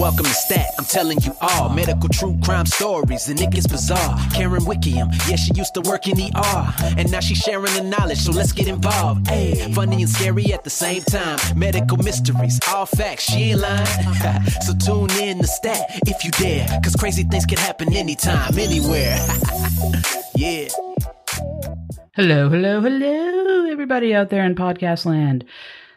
Welcome to Stat, I'm telling you all medical true crime stories, and it gets bizarre. Karen Wickiam, yeah, she used to work in the ER, and now she's sharing the knowledge, so let's get involved. Hey, funny and scary at the same time. Medical mysteries, all facts, she ain't lying. so tune in to Stat if you dare, cause crazy things can happen anytime, anywhere. yeah. Hello, hello, hello, everybody out there in podcast land.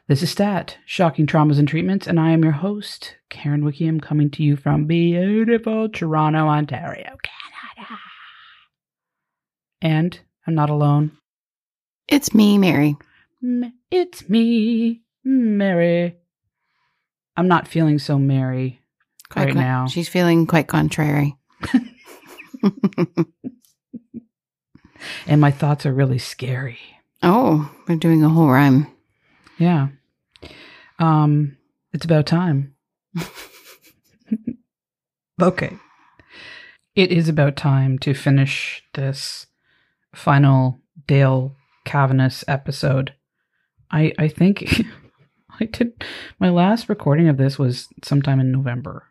This is Stat, Shocking Traumas and Treatments, and I am your host, Karen Wickiam, coming to you from beautiful Toronto, Ontario, Canada. And I'm not alone. It's me, Mary. It's me, Mary. I'm not feeling so merry Quite right con- now. She's feeling quite contrary. and my thoughts are really scary. oh, we're doing a whole rhyme. Yeah. Um, it's about time. okay. It is about time to finish this final Dale Cavaness episode. I I think I did my last recording of this was sometime in November.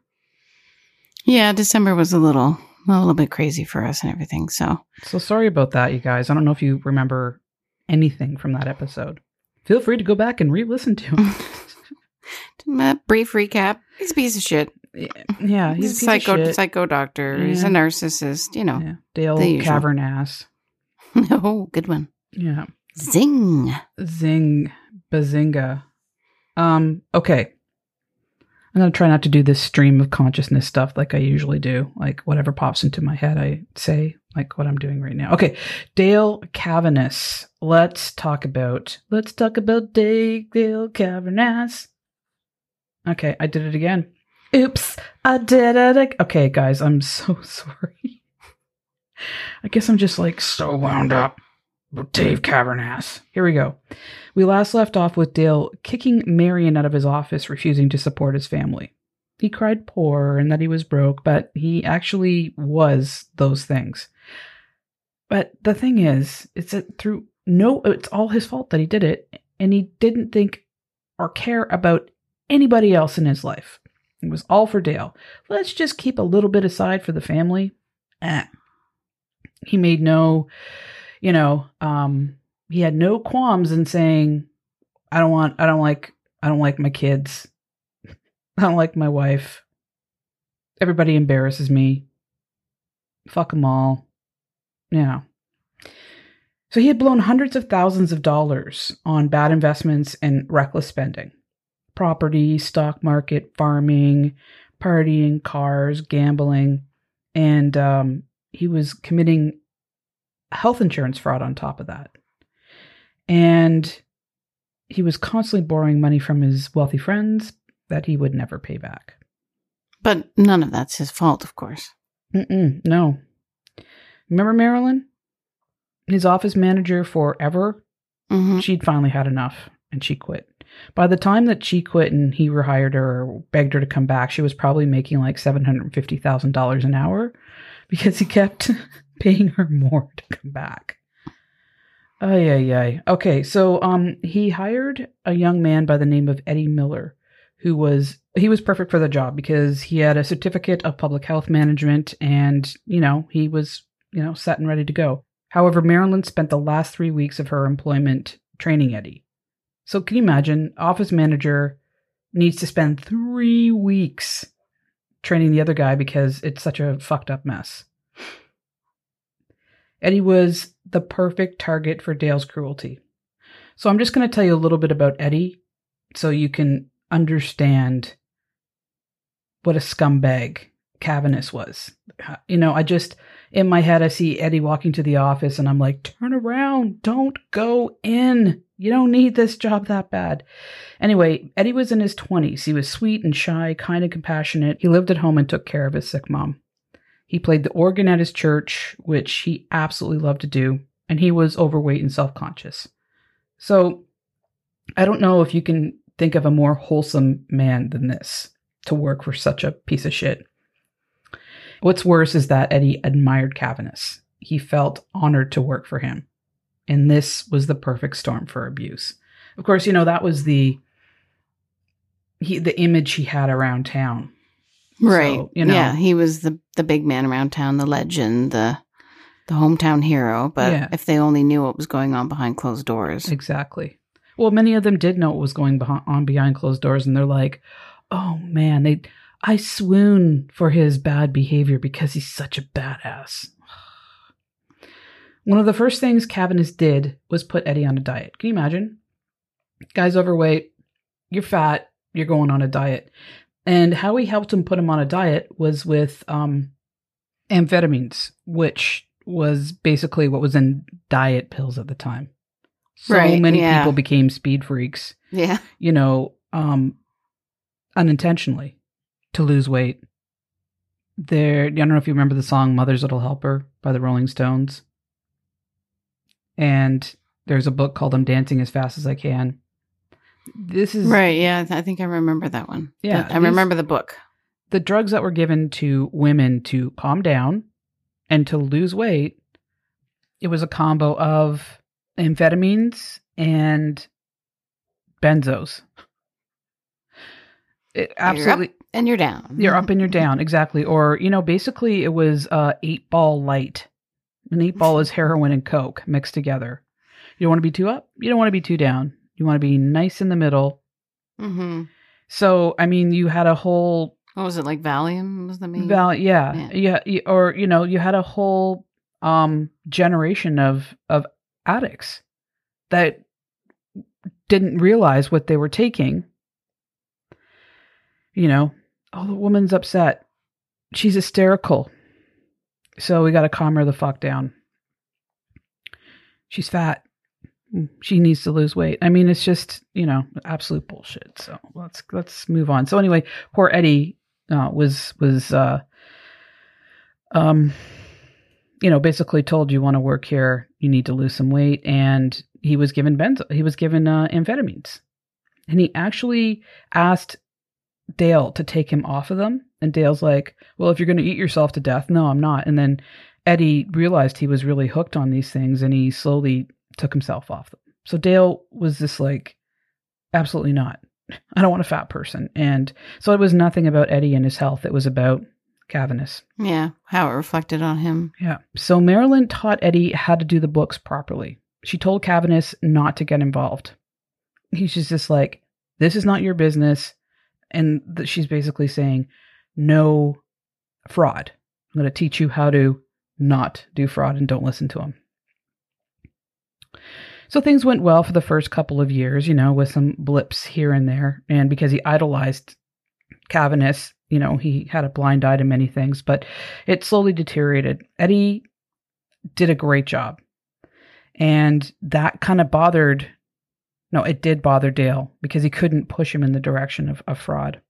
Yeah, December was a little a little bit crazy for us and everything. So So sorry about that, you guys. I don't know if you remember anything from that episode. Feel free to go back and re-listen to it. a brief recap. He's a piece of shit. yeah, He's, he's, a psycho psycho doctor. He's a narcissist, you know. Yeah. Dale. Cavern ass. oh, good one. Yeah. Zing. Zing bazinga. Um, okay. I'm gonna try not to do this stream of consciousness stuff like I usually do. Like whatever pops into my head, I say, like what I'm doing right now. Okay. Dale Cavaness. Let's talk about let's talk about Dale, Cavaness. Okay, I did it again. Oops, I did it. ag- Okay, guys, I'm so sorry. I guess I'm just like so wound up. Dave Cavernass. Here we go. We last left off with Dale kicking Marion out of his office, refusing to support his family. He cried poor and that he was broke, but he actually was those things. But the thing is, it's through no, it's all his fault that he did it, and he didn't think or care about anybody else in his life. It was all for Dale. Let's just keep a little bit aside for the family. Eh. He made no you know, um, he had no qualms in saying, "I don't want, I don't like, I don't like my kids. I don't like my wife. Everybody embarrasses me. Fuck them all." Yeah. So he had blown hundreds of thousands of dollars on bad investments and reckless spending, property, stock market, farming, partying, cars, gambling, and um, he was committing health insurance fraud on top of that. And he was constantly borrowing money from his wealthy friends that he would never pay back. But none of that's his fault, of course. Mm-mm, no. Remember Marilyn? His office manager forever? hmm She'd finally had enough and she quit. By the time that she quit and he rehired her or begged her to come back, she was probably making like $750,000 an hour because he kept paying her more to come back. Ay, ay, ay. Okay, so um, he hired a young man by the name of Eddie Miller, who was he was perfect for the job because he had a certificate of public health management, and you know he was you know set and ready to go. However, Marilyn spent the last three weeks of her employment training Eddie. So can you imagine? Office manager needs to spend three weeks training the other guy because it's such a fucked up mess. Eddie was the perfect target for Dale's cruelty. So I'm just going to tell you a little bit about Eddie so you can understand what a scumbag Cavaness was. You know, I just, in my head, I see Eddie walking to the office and I'm like, turn around, don't go in. You don't need this job that bad. Anyway, Eddie was in his 20s. He was sweet and shy, kind and compassionate. He lived at home and took care of his sick mom. He played the organ at his church, which he absolutely loved to do, and he was overweight and self conscious. So I don't know if you can think of a more wholesome man than this to work for such a piece of shit. What's worse is that Eddie admired Cavaness. He felt honored to work for him. And this was the perfect storm for abuse. Of course, you know, that was the he the image he had around town. Right. So, you know, yeah, he was the the big man around town, the legend, the the hometown hero. But Yeah. if they only knew what was going on behind closed doors, Exactly. Well, many of them did know what was going behind, on behind closed doors, and they're like, "Oh man, they, I swoon for his bad behavior because he's such a badass." One of the first things Cavaness did was put Eddie on a diet. Can you imagine? Guy's overweight, you're fat, you're going on a diet, and how he helped him put him on a diet was with um, amphetamines, which was basically what was in diet pills at the time. So Right, many yeah. people became speed freaks, yeah, you know, um, unintentionally to lose weight. There, I don't know if you remember the song "Mother's Little Helper" by the Rolling Stones, and there's a book called "I'm Dancing as Fast as I Can." This is right. Yeah, I think I remember that one. Yeah, I these- remember the book. the drugs that were given to women to calm down and to lose weight. It was a combo of amphetamines and benzos. It absolutely and you're down. you're up and you're down exactly or you know basically it was uh eight ball light an eight ball is heroin and coke mixed together you don't want to be too up you don't want to be too down you want to be nice in the middle hmm so i mean you had a whole What was it like? Valium was the main. val yeah, Yeah. yeah yeah or you know you had a whole um generation of of addicts that didn't realize what they were taking you know oh the woman's upset she's hysterical so we got to calm her the fuck down she's fat she needs to lose weight i mean it's just you know absolute bullshit so let's let's move on so anyway poor eddie uh, was was uh um you know basically told you want to work here you need to lose some weight and he was given benzo he was given uh, amphetamines and he actually asked Dale to take him off of them. And Dale's like, Well, if you're going to eat yourself to death, no, I'm not. And then Eddie realized he was really hooked on these things and he slowly took himself off them. So Dale was just like, Absolutely not. I don't want a fat person. And so it was nothing about Eddie and his health. It was about Cavaness. Yeah, how it reflected on him. Yeah. So Marilyn taught Eddie how to do the books properly. She told Cavaness not to get involved. He's just, just like, this is not your business. And th- she's basically saying, no fraud. I'm going to teach you how to not do fraud and don't listen to him. So things went well for the first couple of years, you know, with some blips here and there. And because he idolized Cavaness, you know, he had a blind eye to many things, but it slowly deteriorated. Eddie did a great job. And that kind of bothered, no, it did bother Dale because he couldn't push him in the direction of, of fraud.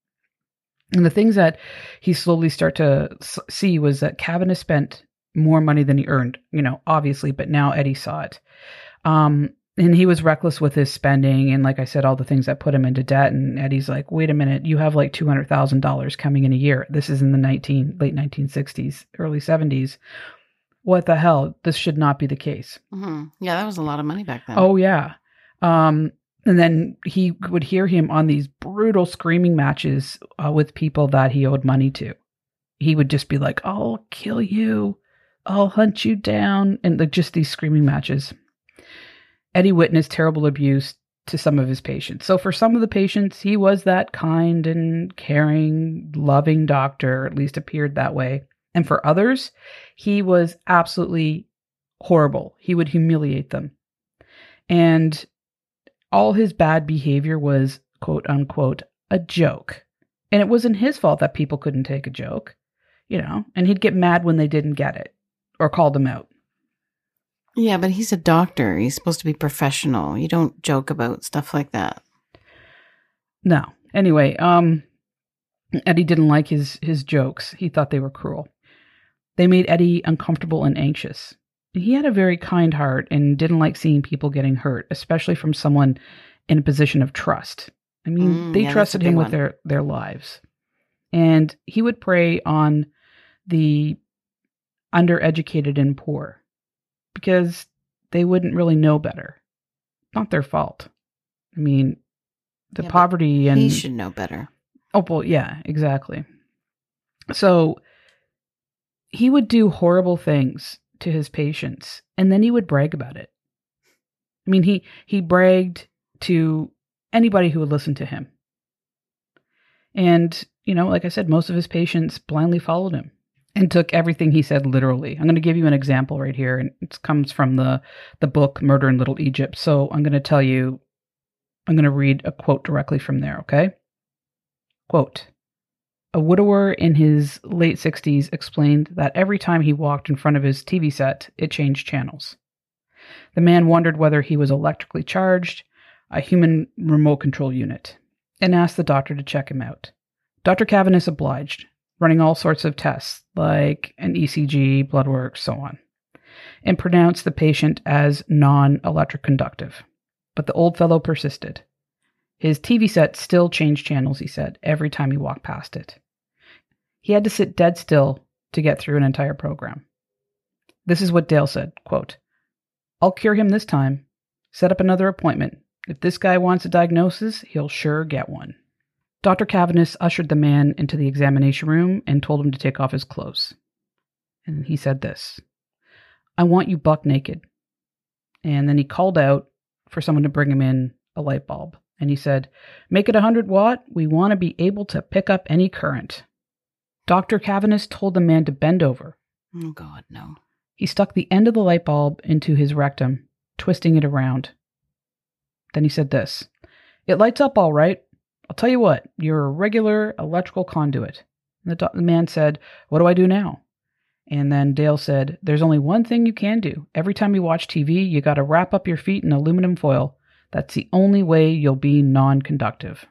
And the things that he slowly start to see was that Cavaness spent more money than he earned, you know, obviously, but now Eddie saw it. Um, and he was reckless with his spending and like i said all the things that put him into debt. And eddie's like wait a minute you have like $200000 coming in a year. This is in the 19 late 1960s early 70s what the hell? This should not be the case. Hmm Yeah, that was a lot of money back then. oh yeah. Um and then he would hear him on these brutal screaming matches uh, with people that he owed money to. He would just be like i'll kill you. I'll hunt you down. And like, just these screaming matches Eddie witnessed terrible abuse to some of his patients. So for some of the patients, he was that kind and caring, loving doctor, at least appeared that way. And for others, he was absolutely horrible. He would humiliate them. And all his bad behavior was quote unquote a joke. And it wasn't his fault that people couldn't take a joke, you know, and he'd get mad when they didn't get it or called them out. Yeah, but he's a doctor. He's supposed to be professional. You don't joke about stuff like that. No. Anyway, um Eddie didn't like his his jokes. He thought they were cruel. They made Eddie uncomfortable and anxious. He had a very kind heart and didn't like seeing people getting hurt, especially from someone in a position of trust. I mean, Mm, they yeah, trusted him with one. their their lives. And he would prey on the undereducated and poor because they wouldn't really know better. Not their fault. I mean, the Yeah, poverty and he should know better. Oh well, yeah, exactly. So he would do horrible things to his patients and then he would brag about it. I mean, he he bragged to anybody who would listen to him. And, you know, like I said, most of his patients blindly followed him and took everything he said literally. I'm going to give you an example right here and it comes from the the book Murder in Little Egypt. So, I'm going to tell you I'm going to read a quote directly from there, okay? Quote A widower in his late 60s explained that every time he walked in front of his TV set, it changed channels. The man wondered whether he was electrically charged, a human remote control unit, and asked the doctor to check him out. Dr. Cavaness obliged, running all sorts of tests like an ECG, blood work, so on, and pronounced the patient as non electric conductive. But the old fellow persisted. His TV set still changed channels, he said, every time he walked past it. He had to sit dead still to get through an entire program. This is what Dale said quote, I'll cure him this time. Set up another appointment. If this guy wants a diagnosis, he'll sure get one. Dr. Cavaness ushered the man into the examination room and told him to take off his clothes. And he said this I want you buck naked. And then he called out for someone to bring him in a light bulb. And he said, Make it 100 watt. We want to be able to pick up any current. Dr. Cavaness told the man to bend over. Oh, God, no. He stuck the end of the light bulb into his rectum, twisting it around. Then he said this It lights up all right. I'll tell you what, you're a regular electrical conduit. And the, do- the man said, What do I do now? And then Dale said, There's only one thing you can do. Every time you watch TV, you got to wrap up your feet in aluminum foil. That's the only way you'll be non conductive.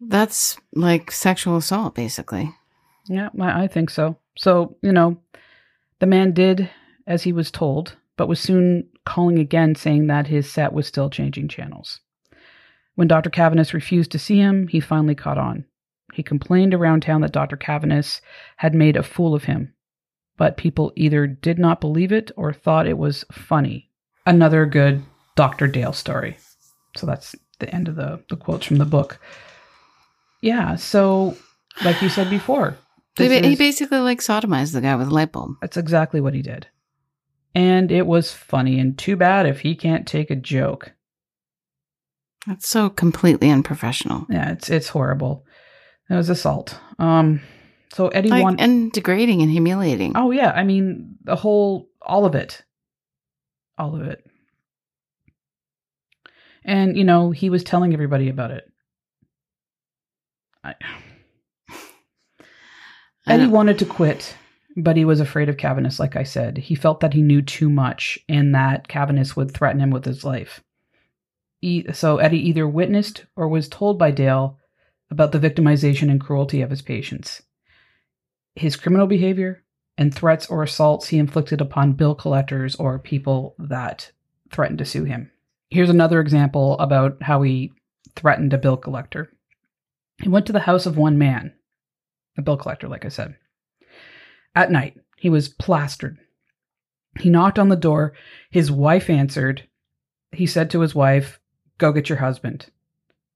That's like sexual assault, basically. Yeah, I I think so. So, you know, the man did as he was told, but was soon calling again saying that his set was still changing channels. When Dr. Cavaness refused to see him, he finally caught on. He complained around town that Dr. Cavaness had made a fool of him, but people either did not believe it or thought it was funny. Another good Dr. Dale story. So that's the end of the, the quotes from the book. Yeah, so like you said before, ba- he basically like sodomized the guy with a light bulb. that's exactly what he did. And it was funny, and too bad if he can't take a joke. That's so completely unprofessional. Yeah, it's it's horrible. It was assault. Um, so Eddie Like, won. and degrading and humiliating. oh yeah, I mean the whole, all of it, all of it. And you know he was telling everybody about it. I, Eddie wanted to quit, but he was afraid of Cavaness, like I said. He felt that he knew too much and that Cavaness would threaten him with his life. E- so Eddie either witnessed or was told by Dale about the victimization and cruelty of his patients. His criminal behavior and threats or assaults he inflicted upon bill collectors or people that threatened to sue him. Here's another example about how he threatened a bill collector. He went to the house of one man, a bill collector, like I said. At night, he was plastered. He knocked on the door. His wife answered. He said to his wife, Go get your husband.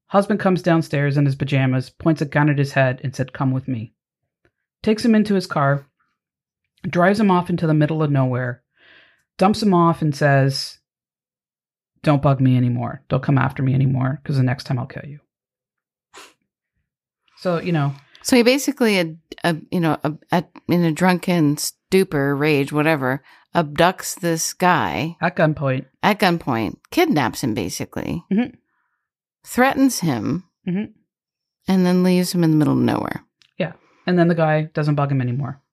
Husband comes downstairs in his pajamas, points a gun at his head, and said, Come with me. Takes him into his car, drives him off into the middle of nowhere, dumps him off, and says, Don't bug me anymore. Don't come after me anymore, because the next time I'll kill you. So, you know, So he basically, a, a, uh, you know, a, a, in a drunken stupor, rage, whatever, abducts this guy at gunpoint, at gunpoint, kidnaps him basically, Mhm. threatens him, Mhm. and then leaves him in the middle of nowhere. Yeah, and then the guy doesn't bug him anymore.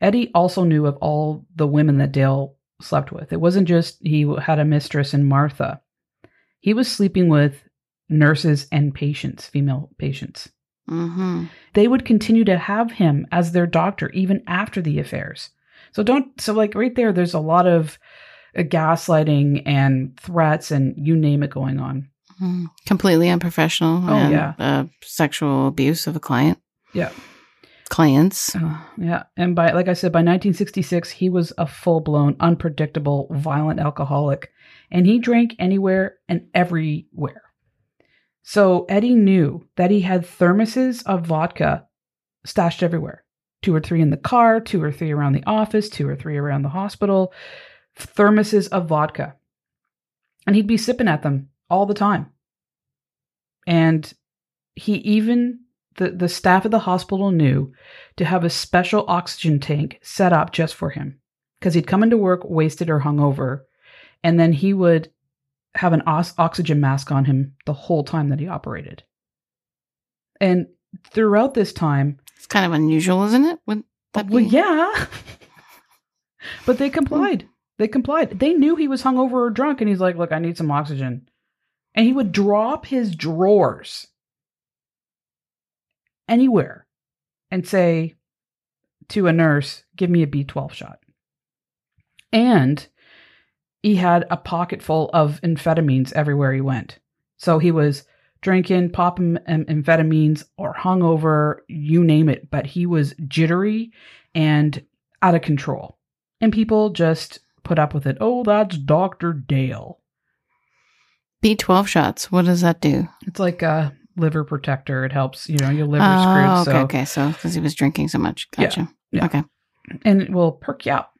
Eddie also knew of all the women that Dale slept with. It wasn't just he had a mistress in Martha. He was sleeping with nurses and patients, female patients. Hmm They would continue to have him as their doctor even after the affairs. So don't so like right there there's a lot of uh, gaslighting and threats and you name it going on. hmm Completely unprofessional. Oh, and, yeah. uh, sexual abuse of a client. Yeah. Clients. Uh, yeah, and by like I said, by 1966, he was a full-blown, unpredictable, violent alcoholic, and he drank anywhere and everywhere. So Eddie knew that he had thermoses of vodka stashed everywhere. Two or three in the car, two or three around the office, two or three around the hospital, thermoses of vodka. And he'd be sipping at them all the time. And he even the, the staff of the hospital knew to have a special oxygen tank set up just for him because he'd come into work wasted or hungover and then he would have an os- oxygen mask on him the whole time that he operated and throughout this time It's kind of unusual, isn't it? Would oh, that well be? yeah but they hmm. complied they complied they knew he was hungover or drunk and he's like look i need some oxygen and he would drop his drawers anywhere and say to a nurse, Give me a B12 shot. And he had a pocket full of amphetamines everywhere he went. So he was drinking, popping am- amphetamines or hungover, you name it, but he was jittery and out of control. And people just put up with it. Oh, that's Dr. Dale. B12 shots. What does that do? It's like a liver protector. It helps, you know, your liver oh, screwed. okay, so okay. So because he was drinking so much. Yeah, Gotcha. yeah. Okay. and it will perk you up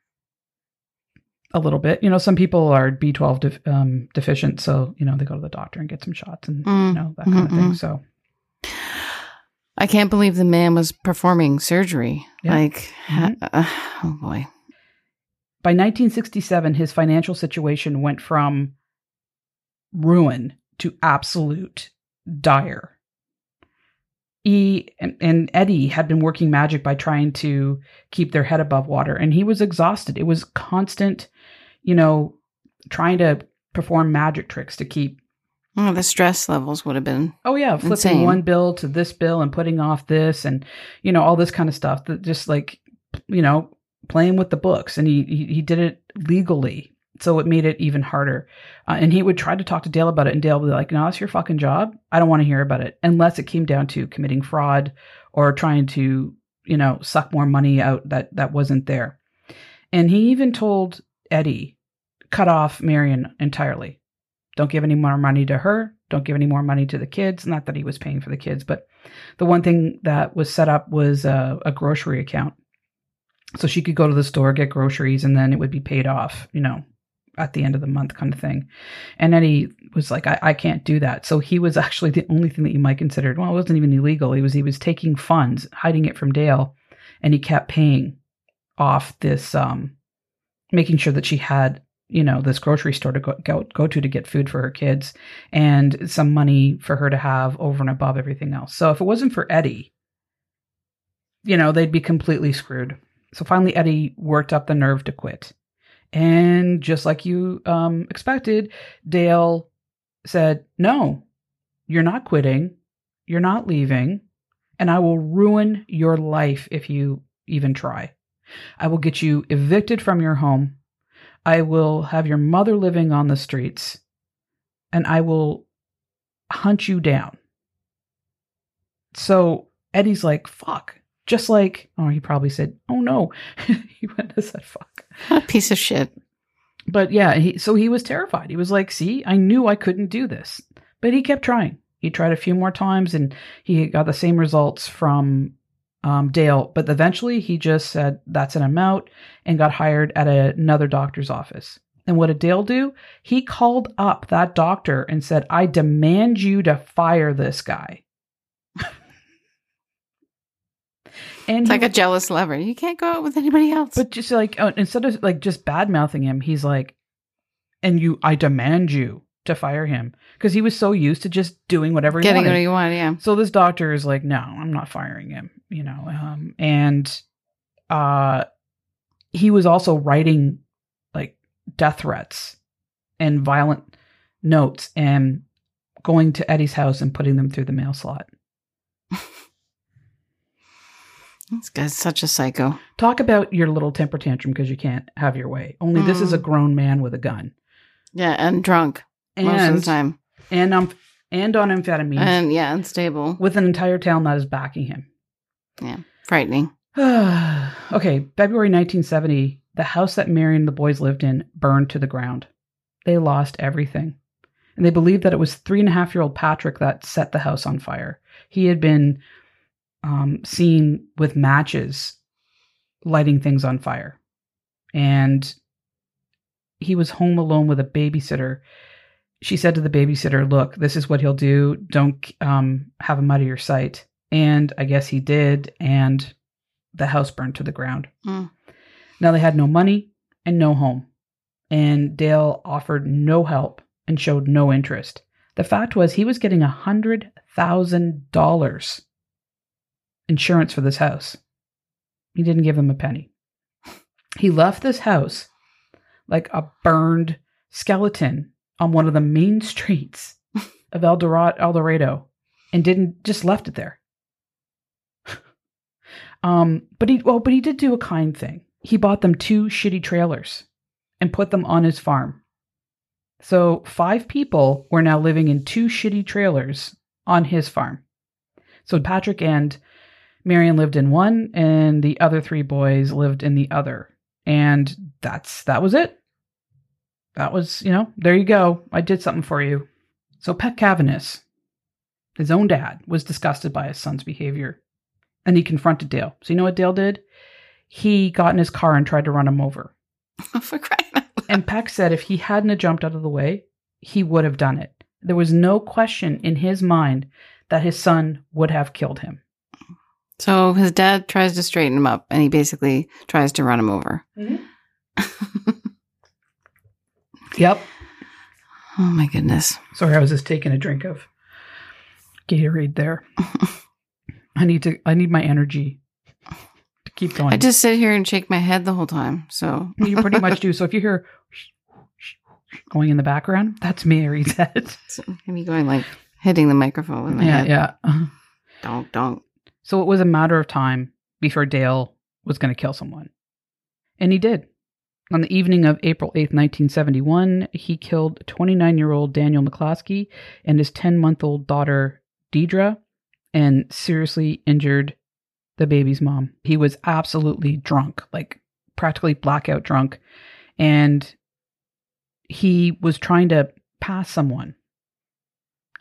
a little bit. You know, some people are B12 def- um, deficient, so you know they go to the doctor and get some shots and Mm. you know that kind of thing. Mhm. So I can't believe the man was performing surgery. Yeah. Like, Mhm. uh, oh boy. by 1967, his financial situation went from ruin to absolute dire. He and, and Eddie had been working magic by trying to keep their head above water, and he was exhausted. It was constant, you know, trying to perform magic tricks to keep Oh, the stress levels would have been. Oh yeah, flipping Insane. one bill to this bill and putting off this and you know all this kind of stuff that just like you know playing with the books and he he, he did it legally so it made it even harder uh, and he would try to talk to Dale about it and Dale would be like no that's your fucking job I don't want to hear about it unless it came down to committing fraud or trying to you know suck more money out that that wasn't there and he even told Eddie cut off Marion entirely don't give any more money to her. Don't give any more money to the kids. Not that he was paying for the kids, but the one thing that was set up was a, a grocery account. So she could go to the store, get groceries, and then it would be paid off, you know, at the end of the month kind of thing. And Eddie was like, I, I can't do that. So he was actually the only thing that you might consider, well, it wasn't even illegal. He was he was taking funds, hiding it from Dale, and he kept paying off this um making sure that she had you know this grocery store to go, go go to to get food for her kids and some money for her to have over and above everything else. So if it wasn't for Eddie, you know, they'd be completely screwed. So finally Eddie worked up the nerve to quit. And just like you um expected, Dale said, "No. You're not quitting. You're not leaving, and I will ruin your life if you even try. I will get you evicted from your home. I will have your mother living on the streets, and I will hunt you down. So Eddie's like, fuck. Just like, oh, he probably said, oh no. he went and said, fuck. A piece of shit. But yeah, he, so he was terrified. He was like, see, I knew I couldn't do this. But he kept trying. He tried a few more times and he got the same results from um, Dale. But eventually he just said, that's an amount and got hired at a, another doctor's office. And what did Dale do? He called up that doctor and said, I demand you to fire this guy. and It's he like a jealous lover. You can't go out with anybody else. but just like uh, instead of like just bad mouthing him, he's like, and you, I demand you to fire him because he was so used to just doing whatever he wanted. Getting wanted. what you want, yeah. So this doctor is like, no, I'm not firing him, you know. Um, and uh, he was also writing like death threats and violent notes and going to Eddie's house and putting them through the mail slot. This guy's such a psycho. Talk about your little temper tantrum because you can't have your way. Only this is a Mm. grown man with a gun. Yeah, and drunk And most of the time. and um and on amphetamines And yeah, unstable. with an entire town that is backing him. Yeah, frightening. okay, February 1970, the house that Mary and the boys lived in burned to the ground. They lost everything. And they believed that it was three and a half year old Patrick that set the house on fire. He had been um, seen with matches lighting things on fire. And he was home alone with a babysitter. She said to the babysitter, Look, this is what he'll do. Don't um, have him out of your sight. And I guess he did. And the house burned to the ground. Mm. Now they had no money and no home. And Dale offered no help and showed no interest. The fact was, he was getting a $100,000 insurance for this house. He didn't give them a penny. He left this house like a burned skeleton on one of the main streets of El Dorado, El Dorado and didn't just left it there. um, but he well, but he did do a kind thing. He bought them two shitty trailers and put them on his farm. So five people were now living in two shitty trailers on his farm. So Patrick and Marion lived in one, and the other three boys lived in the other. And that's that was it. That was, you know, there you go. I did something for you. So Peck Cavaness, his own dad, was disgusted by his son's behavior. And he confronted Dale. So you know what Dale did? He got in his car and tried to run him over. For crying out loud. And Peck said if he hadn't jumped out of the way, he would have done it. There was no question in his mind that his son would have killed him. So his dad tries to straighten him up and he basically tries to run him over. Mm-hmm. Yep. Oh my goodness. Sorry, I was just taking a drink of Gatorade there. I need to I need my energy to keep going. I just sit here and shake my head the whole time. So you pretty much do. So if you hear going in the background, that's Mary's head. so me going like hitting the microphone with my yeah, head. yeah. Don't, don't. So it was a matter of time before Dale was going to kill someone. And he did. On the evening of April 8th, 1971, he killed 29 year old Daniel McCloskey and his 10 month old daughter, Deidre, and seriously injured the baby's mom. He was absolutely drunk, like practically blackout drunk. And he was trying to pass someone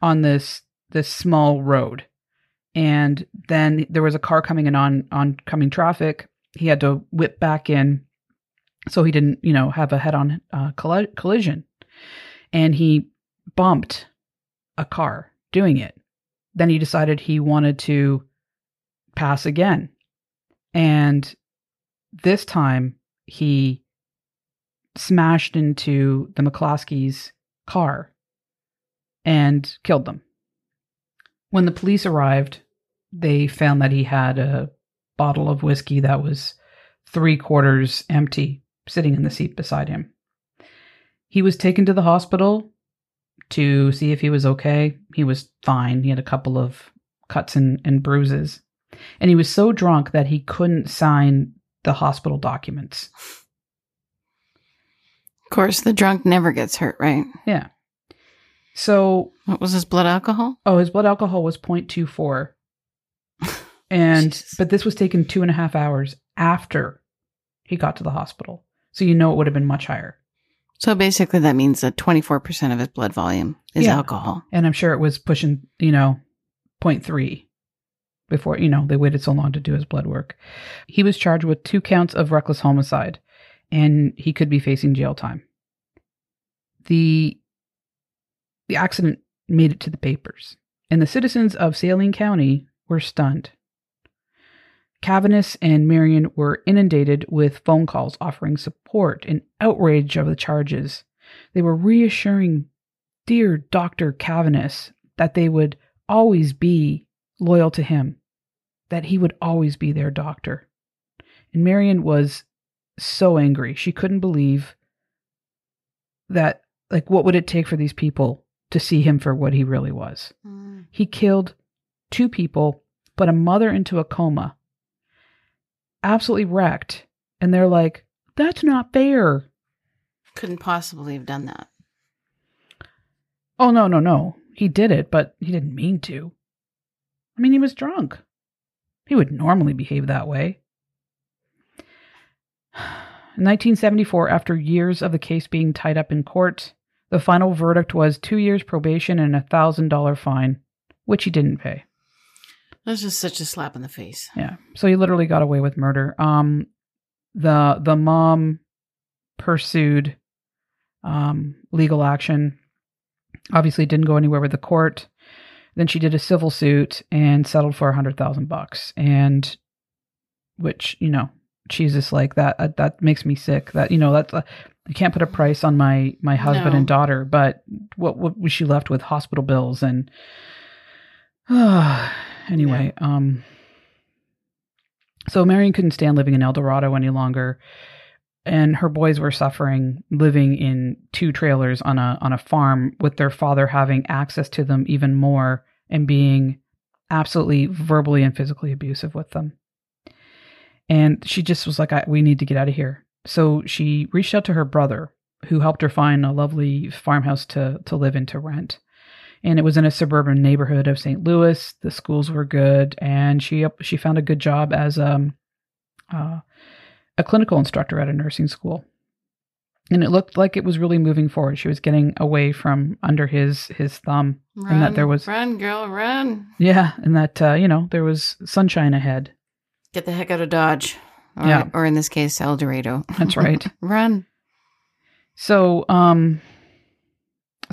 on this this small road and then there was a car coming in on oncoming traffic. He had to whip back in, so he didn't, you know, have a head-on uh, colli- collision, and he bumped a car doing it. Then he decided he wanted to pass again, and this time he smashed into the McCloskeys' car and killed them. When the police arrived, they found that he had a bottle of whiskey that was three quarters empty sitting in the seat beside him. He was taken to the hospital to see if he was okay. He was fine. He had a couple of cuts and, and bruises. And he was so drunk that he couldn't sign the hospital documents. Of course, the drunk never gets hurt, right? Yeah. So What was his blood alcohol? Oh, his blood alcohol was 0.24. And Jesus. but this was taken two and a half hours after he got to the hospital. So you know it would have been much higher. So basically, that means that 24% of his blood volume is Yeah. alcohol. And I'm sure it was pushing, you know, 0.3 before, you know, they waited so long to do his blood work. He was charged with two counts of reckless homicide and he could be facing jail time. The the accident made it to the papers, and the citizens of Saline County were stunned. Cavaness and Marion were inundated with phone calls offering support and outrage over the charges. They were reassuring dear Dr. Cavaness that they would always be loyal to him, that he would always be their doctor. And Marion was so angry. She couldn't believe that, like, what would it take for these people to see him for what he really was? Mm. He killed two people, put a mother into a coma, absolutely wrecked. And they're like, that's not fair. Couldn't possibly have done that. Oh, no, no, no. He did it, but he didn't mean to. I mean, he was drunk. He would normally behave that way. In 1974, after years of the case being tied up in court, the final verdict was two years probation and a $1,000 fine, which he didn't pay. That's just such a slap in the face. Yeah. So he literally got away with murder. Um the the mom pursued um legal action. Obviously didn't go anywhere with the court. Then she did a civil suit and settled for a hundred thousand bucks. And which, you know, Jesus like that uh, that makes me sick. That you know, that's uh, you can't put a price on my my husband No. and daughter, but what what was she left with hospital bills and anyway, um so Marion couldn't stand living in El Dorado any longer and her boys were suffering living in two trailers on a on a farm with their father having access to them even more and being absolutely verbally and physically abusive with them. And she just was like I, we need to get out of here. So she reached out to her brother who helped her find a lovely farmhouse to to live in to rent. And it was in a suburban neighborhood of St. Louis. The schools were good and she she found a good job as um uh, a clinical instructor at a nursing school. And it looked like it was really moving forward. She was getting away from under his his thumb. Run, And that there was- run, girl, run. Yeah, and that uh, you know there was sunshine ahead. Get the heck out of Dodge. Or, Yeah. or in this case, El Dorado. That's right. run. So, um,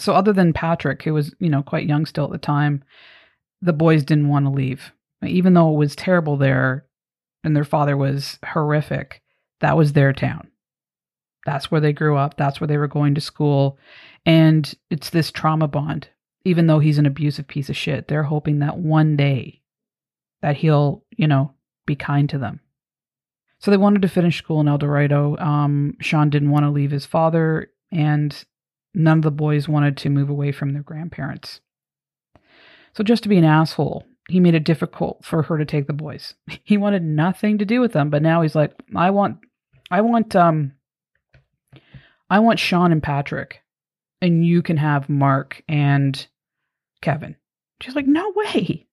so other than Patrick, who was you know quite young still at the time, the boys didn't want to leave, even though it was terrible there, and their father was horrific. That was their town. That's where they grew up. That's where they were going to school, and it's this trauma bond. Even though he's an abusive piece of shit, they're hoping that one day that he'll you know be kind to them. So they wanted to finish school in El Dorado. Um, Sean didn't want to leave his father, and none of the boys wanted to move away from their grandparents. So just to be an asshole, he made it difficult for her to take the boys. He wanted nothing to do with them, but now he's like, I want, I want, um, I want Sean and Patrick, and you can have Mark and Kevin. She's like, no way.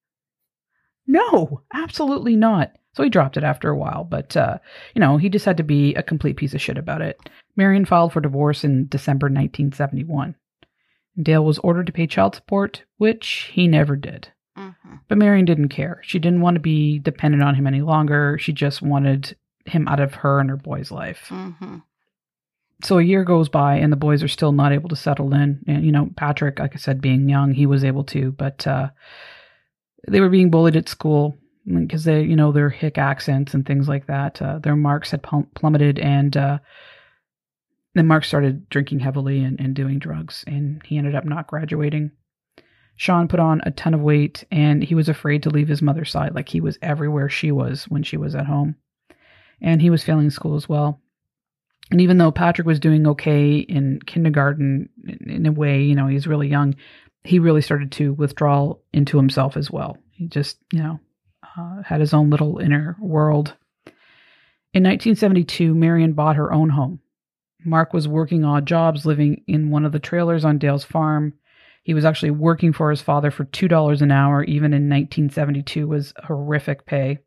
No, absolutely not. So he dropped it after a while, but uh, you know, he just had to be a complete piece of shit about it. Marion filed for divorce in December 1971. Dale was ordered to pay child support, which he never did. hmm But Marion didn't care. She didn't want to be dependent on him any longer. She just wanted him out of her and her boy's life. hmm So a year goes by and the boys are still not able to settle in. And, you know, Patrick, like I said, being young, he was able to, but uh, they were being bullied at school because they, you know, their hick accents and things like that. Uh, their marks had plummeted and uh, then Mark started drinking heavily and, and doing drugs and he ended up not graduating. Sean put on a ton of weight and he was afraid to leave his mother's side. Like he was everywhere she was when she was at home. And he was failing school as well. And even though Patrick was doing okay in kindergarten, in, a way, you know, he's really young, he really started to withdraw into himself as well. He just, you know, uh, had his own little inner world. In 1972, Marion bought her own home. Mark was working odd jobs, living in one of the trailers on Dale's farm. He was actually working for his father for $2 an hour, even in 1972 was horrific pay.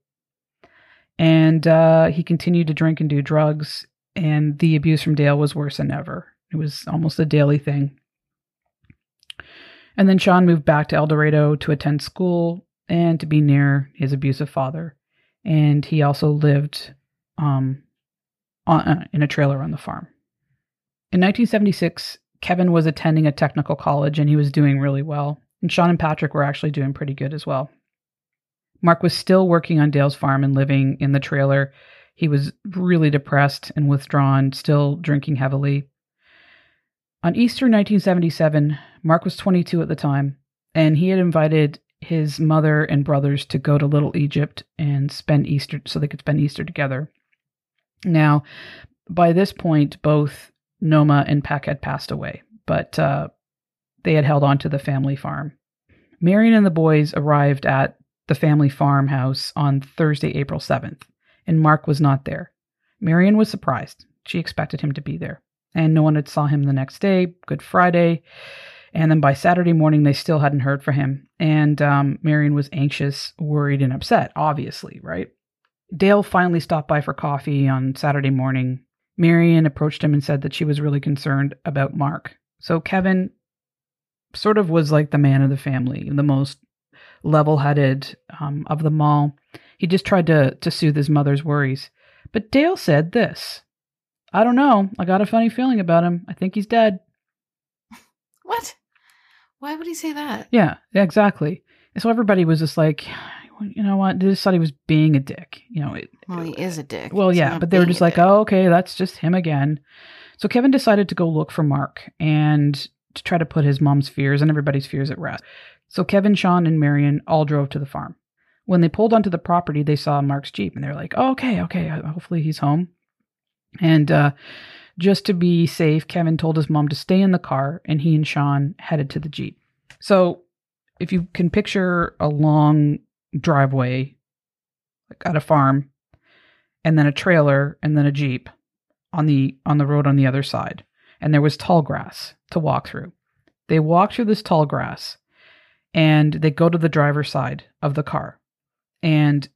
And uh, he continued to drink and do drugs and the abuse from Dale was worse than ever. It was almost a daily thing. And then Sean moved back to El Dorado to attend school and to be near his abusive father. And he also lived um, on, uh, in a trailer on the farm. In 1976, Kevin was attending a technical college and he was doing really well. And Sean and Patrick were actually doing pretty good as well. Mark was still working on Dale's farm and living in the trailer. He was really depressed and withdrawn, still drinking heavily. On Easter 1977, Mark was 22 at the time, and he had invited his mother and brothers to go to Little Egypt and spend Easter so they could spend Easter together. Now, by this point, both Noma and Peck had passed away, but uh, they had held on to the family farm. Marion and the boys arrived at the family farmhouse on Thursday, April 7th and Mark was not there. Marion was surprised. She expected him to be there. And no one had saw him the next day, Good Friday. And then by Saturday morning, they still hadn't heard from him. And um, Marion was anxious, worried, and upset, obviously, right? Dale finally stopped by for coffee on Saturday morning. Marion approached him and said that she was really concerned about Mark. So Kevin sort of was like the man of the family, the most level-headed um, of them all. He just tried to to soothe his mother's worries. But Dale said this. I don't know. I got a funny feeling about him. I think he's dead. What? Why would he say that? Yeah, exactly. And so everybody was just like, you know what? They just thought he was being a dick. You know, it, Well, he is a dick. well, yeah, but they were just like, dick. oh, okay, that's just him again. So Kevin decided to go look for Mark and to try to put his mom's fears and everybody's fears at rest. So Kevin, Sean, and Marion all drove to the farm. When they pulled onto the property, they saw Mark's Jeep and they're like, oh, okay, okay, hopefully he's home. And uh, just to be safe, Kevin told his mom to stay in the car and he and Sean headed to the Jeep. So if you can picture a long driveway like at a farm and then a trailer and then a jeep on the on the road on the other side. And there was tall grass to walk through. They walk through this tall grass and they go to the driver's side of the car. And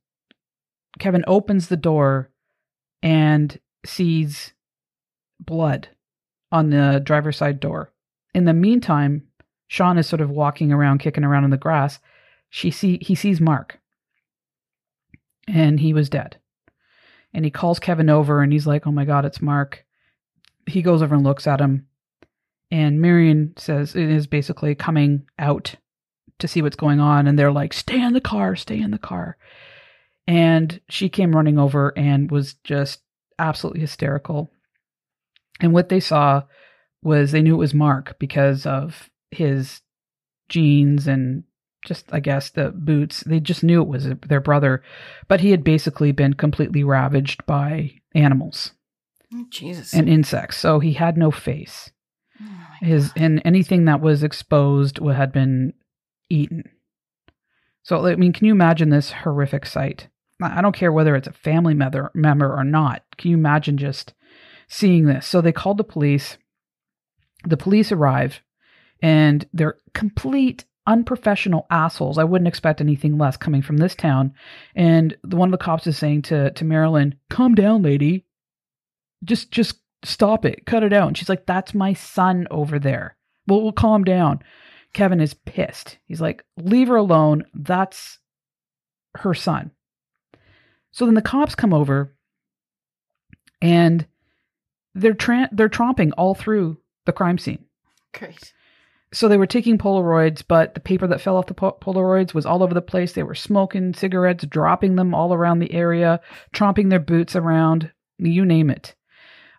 kevin opens the door and sees blood on the driver's side door. In the meantime sean is sort of walking around kicking around in the grass she see he sees mark and he was dead. And he calls Kevin over and he's like, Oh my God, it's Mark. He goes over and looks at him. And Marion says it is basically coming out to see what's going on. And they're like, Stay in the car, stay in the car. And she came running over and was just absolutely hysterical. And what they saw was they knew it was Mark because of his jeans and just I guess the boots. They just knew it was their brother, but he had basically been completely ravaged by animals Oh, Jesus. and insects, so he had no face. Oh His God. and anything that was exposed had been eaten. So I mean, can you imagine this horrific sight? I don't care whether it's a family member member or not. Can you imagine just seeing this? So they called the police. The police arrived, and they're complete unprofessional assholes. I wouldn't expect anything less coming from this town. And the one of the cops is saying to to Marilyn, "Calm down, lady. Just just stop it. Cut it out." And she's like, "That's my son over there. Well, we'll calm down." Kevin is pissed. He's like, "Leave her alone. That's her son." So then the cops come over and they're tra- they're tromping all through the crime scene. Great. So they were taking Polaroids, but the paper that fell off the po- Polaroids was all over the place. They were smoking cigarettes, dropping them all around the area, tromping their boots around, you name it.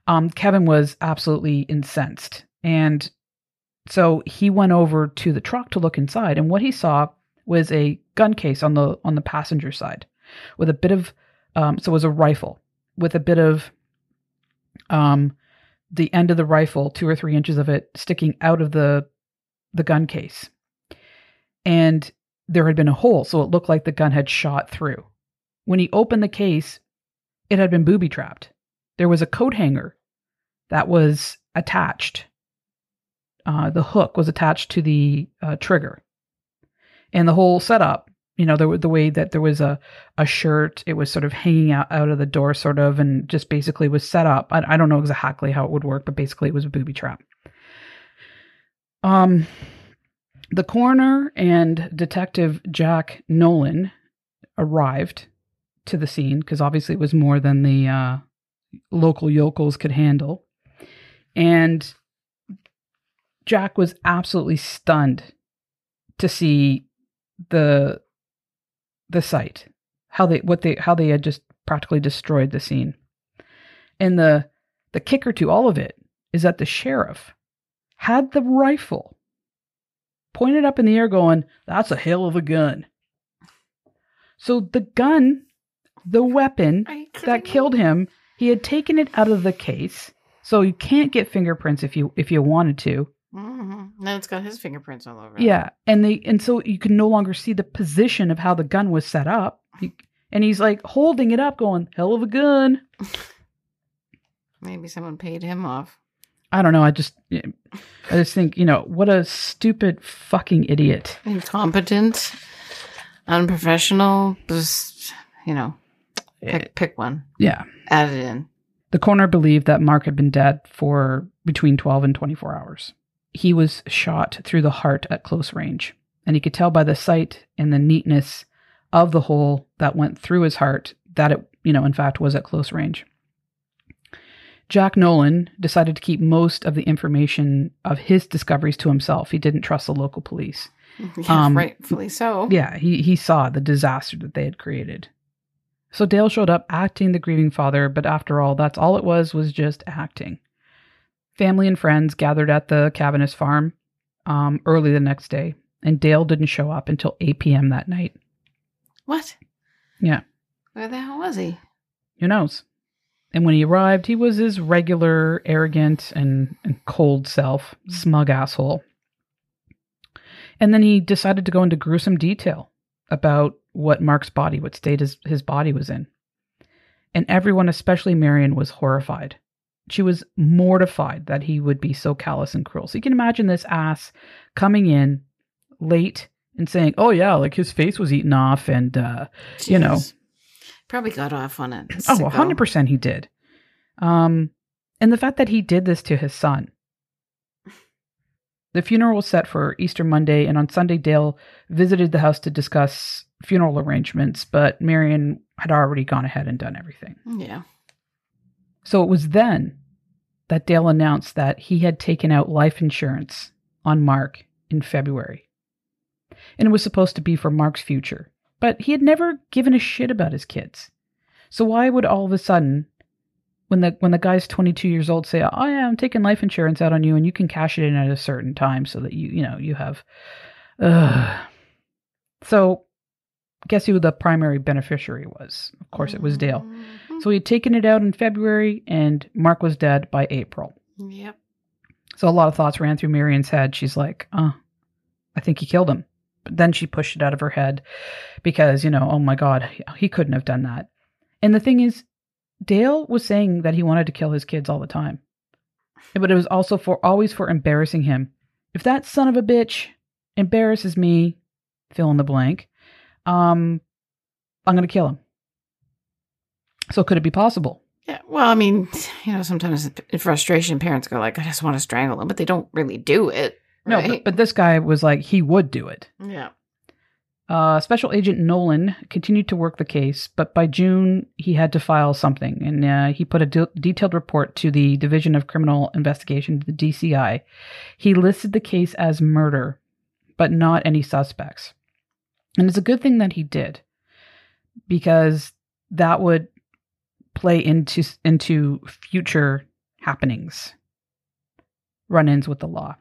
Um, Kevin was absolutely incensed. And so he went over to the truck to look inside, and what he saw was a gun case on the on the passenger side with a bit of um, so it was a rifle with a bit of um, the end of the rifle, two or three inches of it sticking out of the the gun case. And there had been a hole, so it looked like the gun had shot through. When he opened the case, it had been booby trapped. There was a coat hanger that was attached. Uh, the hook was attached to the uh, trigger. And the whole setup, you know, the, the way that there was a, a shirt, it was sort of hanging out, out of the door, sort of, and just basically was set up. I, I don't know exactly how it would work, but basically it was a booby trap. Um, the coroner and Detective Jack Nolan arrived to the scene because obviously it was more than the uh, local yokels could handle. And Jack was absolutely stunned to see the the site, how they what they how they had just practically destroyed the scene. And the the kicker to all of it is that the sheriff had the rifle pointed up in the air going, That's a hell of a gun. So the gun, the weapon Are you kidding that killed him, he had taken it out of the case. So you can't get fingerprints if you if you wanted to. Mm-hmm. Now it's got his fingerprints all over. it. Yeah, and they and so you can no longer see the position of how the gun was set up. And he's like holding it up, going, "Hell of a gun." Maybe someone paid him off. I don't know. I just, I just think, you know, what a stupid fucking idiot. Incompetent, unprofessional. Just you know, pick eh. pick one. Yeah. Add it in. The coroner believed that Mark had been dead for between 12 and 24 hours. He was shot through the heart at close range. And he could tell by the sight and the neatness of the hole that went through his heart that it, you know, in fact was at close range. Jack Nolan decided to keep most of the information of his discoveries to himself. He didn't trust the local police. Yeah, Um, rightfully so. Yeah, he, he saw the disaster that they had created. So Dale showed up acting the grieving father, but after all, that's all it was, was just acting. Family and friends gathered at the Cavaness farm um, early the next day, and Dale didn't show up until 8 p.m. that night. What? Yeah. Where the hell was he? Who knows? And when he arrived, he was his regular, arrogant, and, and cold self, smug asshole. And then he decided to go into gruesome detail about what Mark's body, what state his, his body was in. And everyone, especially Marion, was horrified. She was mortified that he would be so callous and cruel. So you can imagine this ass coming in late and saying, Oh, yeah, like his face was eaten off and, uh, You know. Probably got off on it. Oh, 100% he did. Um, and the fact that he did this to his son. The funeral was set for Easter Monday, and on Sunday, Dale visited the house to discuss funeral arrangements, but Marion had already gone ahead and done everything. Yeah. So it was then that Dale announced that he had taken out life insurance on Mark in February. And it was supposed to be for Mark's future, but he had never given a shit about his kids. So why would all of a sudden when the when the guy's 22 years old say, "Oh yeah, I'm taking life insurance out on you and you can cash it in at a certain time so that you, you know, you have uh So guess who the primary beneficiary was? Of course it was Dale. Mhm. So he'd taken it out in February, and Mark was dead by April. Yep. So a lot of thoughts ran through Marion's head. She's like, "Uh, I think he killed him." Then she pushed it out of her head because, you know, oh my God, he- couldn't have done that. And the thing is, Dale was saying that he wanted to kill his kids all the time, but it was also for always for embarrassing him. If that son of a bitch embarrasses me, fill in the blank, um, I'm gonna kill him. So could it be possible? Yeah. Well, I mean, you know, sometimes in frustration, parents go like, "I just want to strangle him," but they don't really do it. No, right? but, but this guy was like he would do it. yeah. Uh, Special Agent Nolan continued to work the case, but by June he had to file something, and uh, he put a de- detailed report to the Division of Criminal Investigation, the DCI. He listed the case as murder, but not any suspects, and it's a good thing that he did, because that would play into into future happenings, run-ins with the law,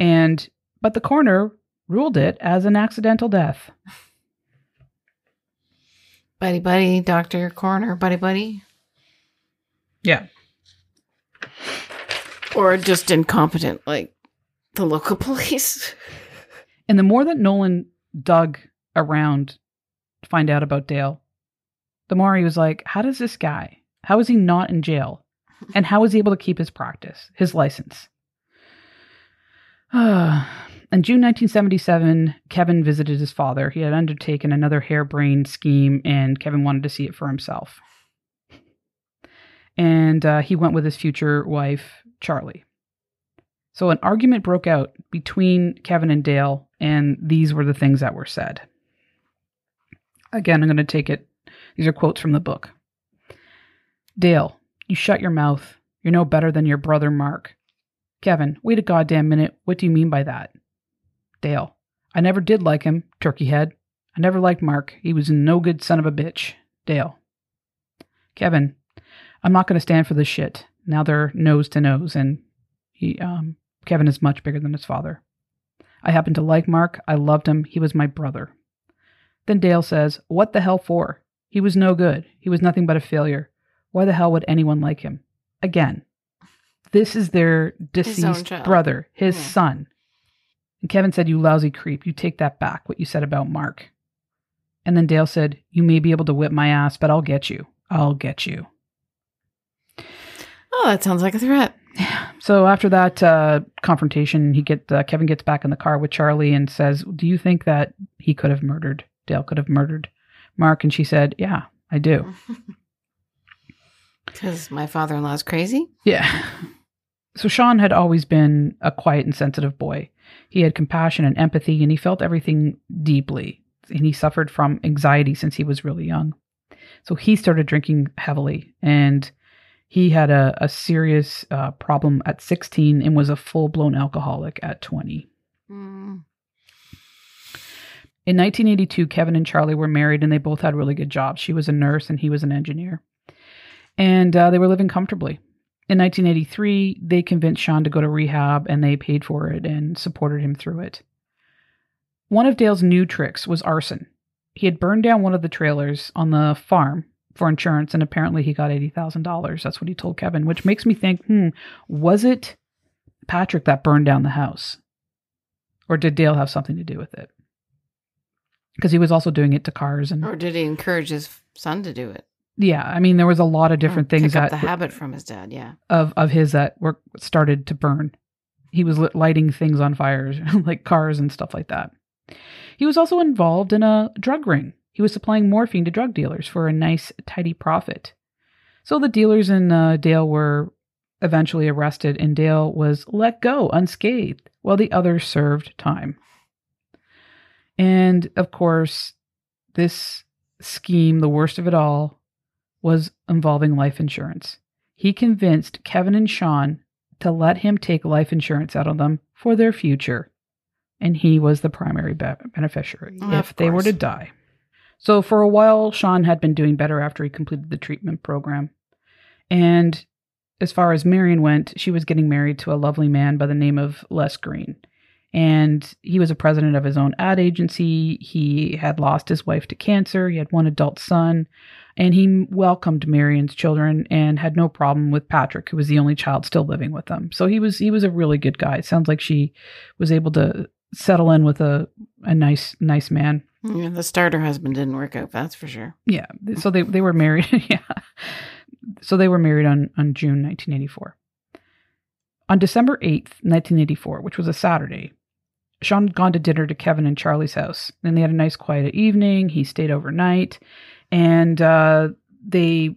and but the coroner ruled it as an accidental death. Buddy, buddy, doctor, coroner, buddy, buddy, Yeah. or just incompetent, like the local police. And the more that Nolan dug around to find out about Dale, the more he was like, how does this guy, how is he not in jail? And how is he able to keep his practice, his license? in June 1977, Kevin visited his father. He had undertaken another harebrained scheme, and Kevin wanted to see it for himself. And uh, he went with his future wife, Charlie. So an argument broke out between Kevin and Dale, and these were the things that were said. Again, I'm going to take it. These are quotes from the book. Dale, you shut your mouth. You're no better than your brother Mark. Kevin, wait a goddamn minute. What do you mean by that? Dale, I never did like him, turkey head. I never liked Mark. He was no good son of a bitch. Dale. Kevin, I'm not going to stand for this shit. Now they're nose to nose, and he, um, Kevin is much bigger than his father. I happen to like Mark. I loved him. He was my brother. Then Dale says, What the hell for? He was no good. He was nothing but a failure. Why the hell would anyone like him? Again, this is their deceased child. brother, his Yeah. son. And Kevin said, You lousy creep. You take that back, what you said about Mark. And then Dale said, You may be able to whip my ass, but I'll get you. I'll get you. Oh, that sounds like a threat. So after that uh, confrontation, he get uh, Kevin gets back in the car with Charlie and says, "Do you think that he could have murdered Dale? Could have murdered Mark?" And she said, "Yeah, I do." Because my father in law's crazy. Yeah. So Sean had always been a quiet and sensitive boy. He had compassion and empathy, and he felt everything deeply. And he suffered from anxiety since he was really young. So he started drinking heavily, and he had a, a serious uh, problem at 16 and was a full blown alcoholic at 20. Mm. In 1982, Kevin and Charlie were married and they both had really good jobs. She was a nurse and he was an engineer. And uh, they were living comfortably. In 1983, they convinced Sean to go to rehab and they paid for it and supported him through it. One of Dale's new tricks was arson. He had burned down one of the trailers on the farm for insurance and apparently he got $80,000. That's what he told Kevin, which makes me think, hmm, was it Patrick that burned down the house? Or did Dale have something to do with it? Because he was also doing it to cars and Or did he encourage his son to do it? Yeah, I mean there was a lot of different Or things that the habit from his dad. Yeah. of of his that were started to burn. He was lighting things on fires, like cars and stuff like that. He was also involved in a drug ring. He was supplying morphine to drug dealers for a nice, tidy profit. So the dealers in uh, Dale were eventually arrested, and Dale was let go unscathed, while the others served time. And of course, this scheme, the worst of it all, was involving life insurance. He convinced Kevin and Sean to let him take life insurance out of them for their future. And he was the primary be- beneficiary Of if they were to die. So for a while, Sean had been doing better after he completed the treatment program. And as far as Marion went, she was getting married to a lovely man by the name of Les Green. And he was a president of his own ad agency. He had lost his wife to cancer. He had one adult son. And he welcomed Marion's children and had no problem with Patrick, who was the only child still living with them. So he was he was a really good guy. Sounds like she was able to settle in with a, a nice nice man. Yeah, the starter husband didn't work out, that's for sure. Yeah. So they they were married. yeah. So they were married on on June 1984. On December 8th, 1984, which was a Saturday, Sean had gone to dinner to Kevin and Charlie's house. And they had a nice quiet evening. He stayed overnight. And uh, they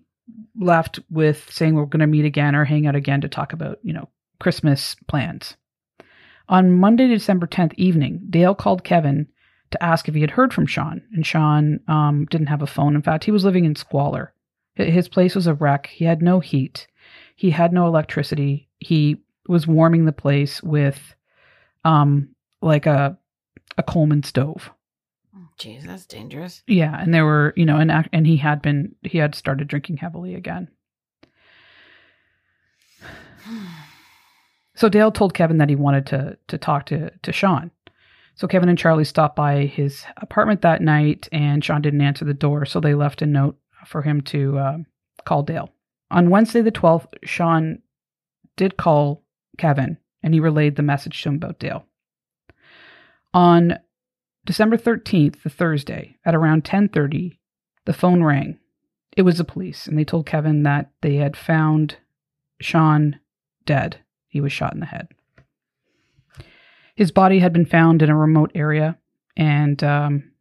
left with saying we're going to meet again or hang out again to talk about, you know, Christmas plans. On Monday, December 10th evening, Dale called Kevin to ask if he had heard from Sean. And Sean um, didn't have a phone. In fact, he was living in squalor. His place was a wreck. He had no heat. He had no electricity. He was warming the place with um like a a Coleman stove. Jeez, that's dangerous. Yeah, and there were, you know, and and he had been he had started drinking heavily again. So Dale told Kevin that he wanted to to talk to to Sean. So Kevin and Charlie stopped by his apartment that night, and Sean didn't answer the door, so they left a note for him to uh, call Dale. On Wednesday the twelfth, Sean did call Kevin, and he relayed the message to him about Dale. On December 13th, the Thursday, at around 10:30, the phone rang. It was the police, and they told Kevin that they had found Sean dead. He was shot in the head. His body had been found in a remote area, and um,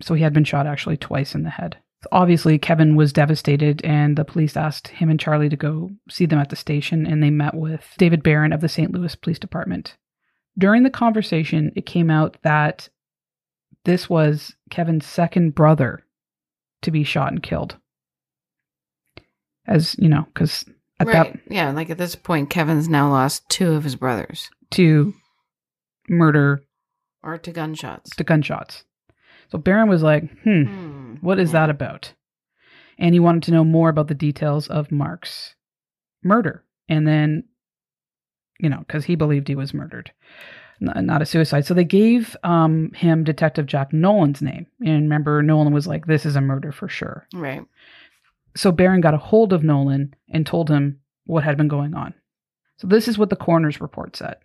so he had been shot actually twice in the head. Obviously, Kevin was devastated, and the police asked him and Charlie to go see them at the station, and they met with David Barron of the St. Louis Police Department. During the conversation, it came out that this was Kevin's second brother to be shot and killed. As you know, because at right. that Yeah, like at this point, Kevin's now lost two of his brothers to murder or to gunshots. to gunshots. So Barron was like, hmm, Hmm. what is Yeah. that about? And he wanted to know more about the details of Mark's murder. And then, you know, because he believed he was murdered, n- not a suicide. So they gave um, him Detective Jack Nolan's name. And remember, Nolan was like, this is a murder for sure. Right. So Barron got a hold of Nolan and told him what had been going on. So this is what the coroner's report said.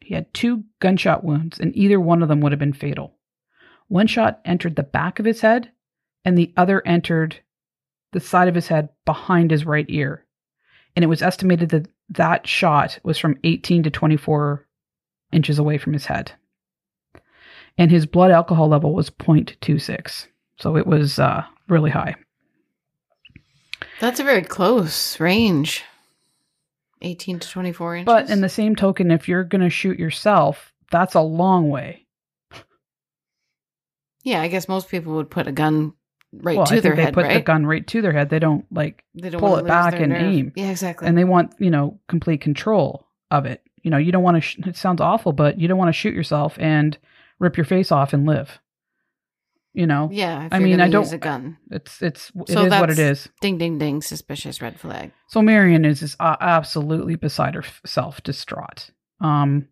He had two gunshot wounds, and either one of them would have been fatal. One shot entered the back of his head, and the other entered the side of his head behind his right ear. And it was estimated that that shot was from 18 to 24 inches away from his head. And his blood alcohol level was 0.26. So it was uh, really high. That's a very close range. 18 to 24 inches. But in the same token, if you're going to shoot yourself, that's a long way. yeah, I guess most people would put a gun right well, to I their think they head, put right? the gun right to their head. They don't like, they don't pull it back and nerve. aim. Yeah, exactly. and they want, you know, complete control of it. You know, you don't want to, sh- it sounds awful, but you don't want to shoot yourself and rip your face off and live. You know, yeah, I mean, I don't- use a gun. it's, it's, it is So what it is. Ding, ding, ding. Suspicious red flag. So Marion is just uh, absolutely beside herself, distraught. Um,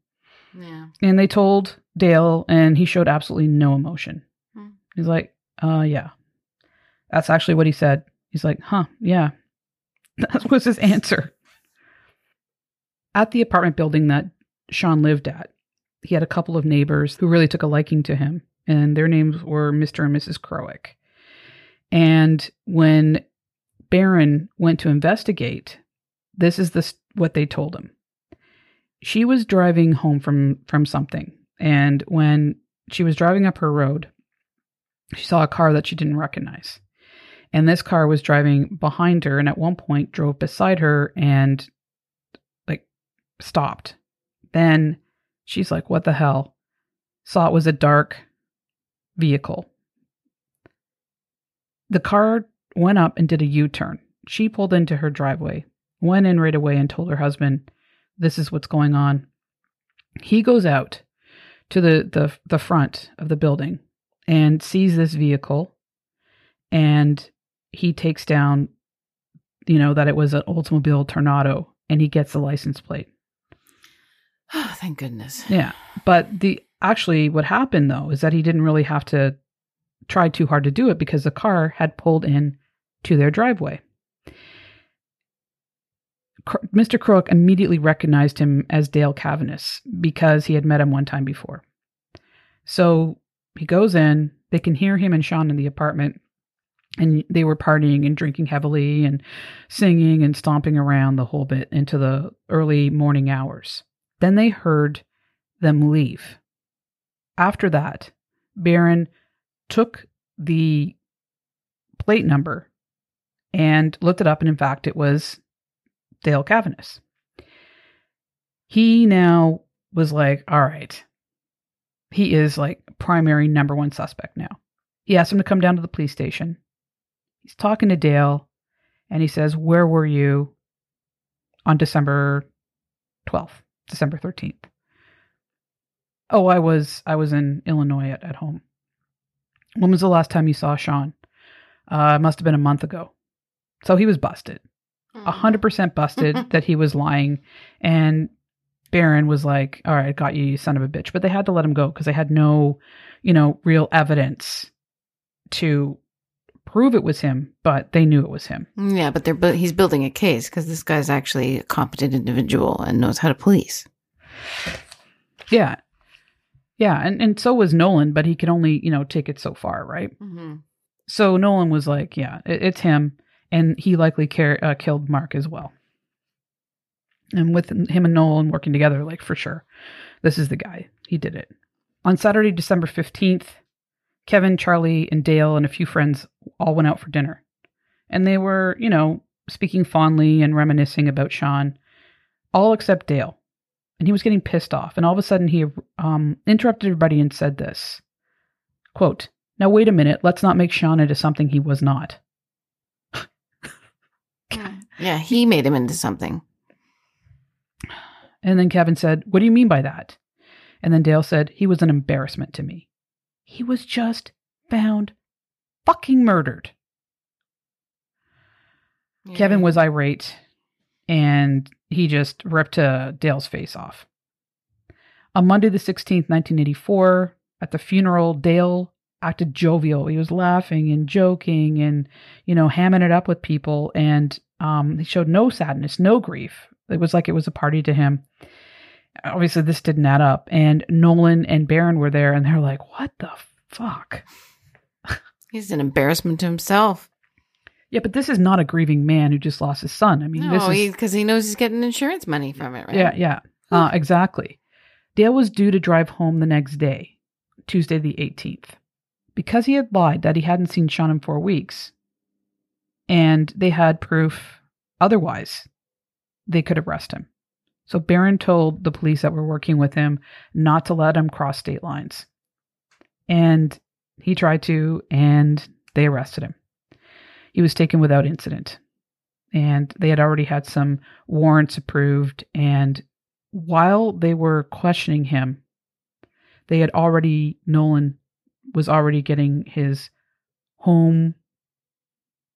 Yeah. and they told Dale, and he showed absolutely no emotion. Hmm. He's like, "Uh, yeah." That's actually what he said. He's like, "Huh, yeah." That was his answer. At the apartment building that Sean lived at, he had a couple of neighbors who really took a liking to him, and their names were Mr. and Mrs. Crowick. And when Barron went to investigate, this is the what they told him. She was driving home from from something, and when she was driving up her road, she saw a car that she didn't recognize. And this car was driving behind her and at one point drove beside her and like stopped. Then she's like, What the hell? Saw it was a dark vehicle. The car went up and did a U turn. She pulled into her driveway, went in right away and told her husband, This is what's going on. He goes out to the, the, the front of the building and sees this vehicle and he takes down, you know, that it was an Oldsmobile Tornado and he gets the license plate. Oh, thank goodness. Yeah. But the actually what happened though is that he didn't really have to try too hard to do it because the car had pulled in to their driveway. Mr. Crook immediately recognized him as Dale Cavaness because he had met him one time before. So he goes in, they can hear him and Sean in the apartment, and they were partying and drinking heavily and singing and stomping around the whole bit into the early morning hours. Then they heard them leave. After that, Barron took the plate number and looked it up, and in fact, it was Dale Cavaness. He now was like, all right, he is like primary number one suspect now. He asked him to come down to the police station. He's talking to Dale, and he says, Where were you on December 12th, December 13th? Oh, I was I was in Illinois at, at home. When was the last time you saw Sean? Uh, it must have been a month ago. So he was busted. A hundred percent busted that he was lying. And Barron was like, All right, got you, you son of a bitch. But they had to let him go because they had no, you know, real evidence to prove it was him, but they knew it was him. Yeah, but they're bu- he's building a case because this guy's actually a competent individual and knows how to police. Yeah. Yeah. And, and so was Nolan, but he could only, you know, take it so far, right? Mm-hmm. So Nolan was like, yeah, it, it's him. And he likely car- uh, killed Mark as well. And with him and Nolan working together, like for sure, this is the guy. He did it. On Saturday, December 15th, Kevin, Charlie, and Dale and a few friends all went out for dinner. And they were, you know, speaking fondly and reminiscing about Sean, all except Dale. And he was getting pissed off. And all of a sudden, he um, interrupted everybody and said this quote, Now, wait a minute. Let's not make Sean into something he was not. Yeah, he made him into something. And then Kevin said, What do you mean by that? And then Dale said, He was an embarrassment to me. He was just found fucking murdered. Kevin was irate and he just ripped uh, Dale's face off. On Monday, the 16th, 1984, at the funeral, Dale acted jovial. He was laughing and joking and, you know, hamming it up with people. And um, he showed no sadness, no grief. It was like it was a party to him. Obviously, this didn't add up. And Nolan and Barron were there and they're like, what the fuck? He's an embarrassment to himself. Yeah, but this is not a grieving man who just lost his son. I mean, this No, is because he, knows he's getting insurance money from it, right? Yeah, yeah. Uh, exactly. Dale was due to drive home the next day, Tuesday the 18th. Because he had lied that he hadn't seen Sean in four weeks, and they had proof otherwise, they could arrest him. So Barron told the police that were working with him not to let him cross state lines. And he tried to, and they arrested him. He was taken without incident. And they had already had some warrants approved. And while they were questioning him, they had already, Nolan was already getting his home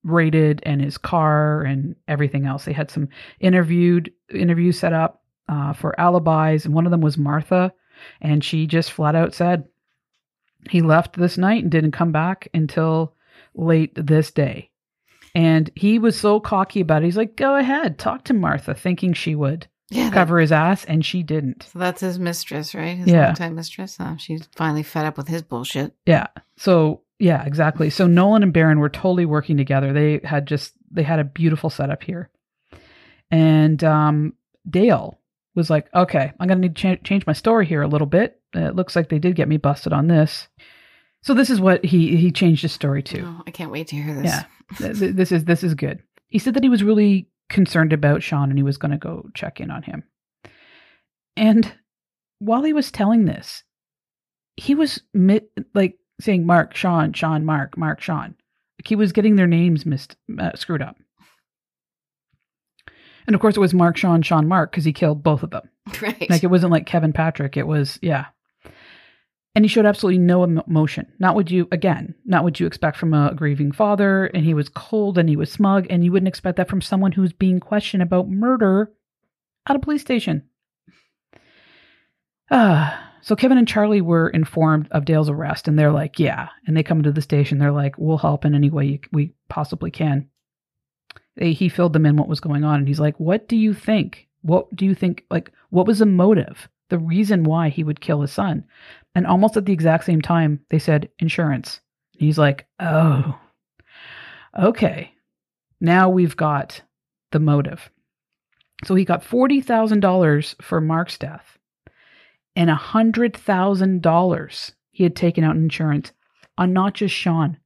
rated and his car and everything else. They had some interviewed interviews set up uh, for alibis, and one of them was Martha, and she just flat out said he left this night and didn't come back until late this day. And he was so cocky about it. He's like, "Go ahead, talk to Martha," thinking she would Yeah. that- cover his ass, and she didn't. so that's his mistress, right? His Yeah. longtime mistress. Oh, she's finally fed up with his bullshit. Yeah. So yeah, exactly. So Nolan and Barron were totally working together. They had just they had a beautiful setup here, and um, Dale was like, "Okay, I'm gonna need to cha- change my story here a little bit. It looks like they did get me busted on this." So this is what he he changed his story to. Oh, I can't wait to hear this. Yeah. Th- th- this is this is good. He said that he was really concerned about Sean and he was going to go check in on him. And while he was telling this, he was mi- like saying Mark, Sean, Sean, Mark, Mark, Sean. Like he was getting their names missed, uh, screwed up. And of course, it was Mark, Sean, Sean, Mark because he killed both of them. Right. Like it wasn't like Kevin Patrick. It was yeah. And he showed absolutely no emotion. Not what you again, not what you expect from a grieving father. And he was cold and he was smug, and you wouldn't expect that from someone who's being questioned about murder at a police station. Ah, so Kevin and Charlie were informed of Dale's arrest, and they're like, "Yeah." And they come to the station. They're like, "We'll help in any way you- we possibly can." He filled them in what was going on, and he's like, "What do you think? What do you think? Like, what was the motive? The reason why he would kill his son?" And almost at the exact same time, they said insurance. He's like, "Oh, okay. Now we've got the motive." So he got forty thousand dollars for Mark's death, and a hundred thousand dollars he had taken out in insurance on not just Sean,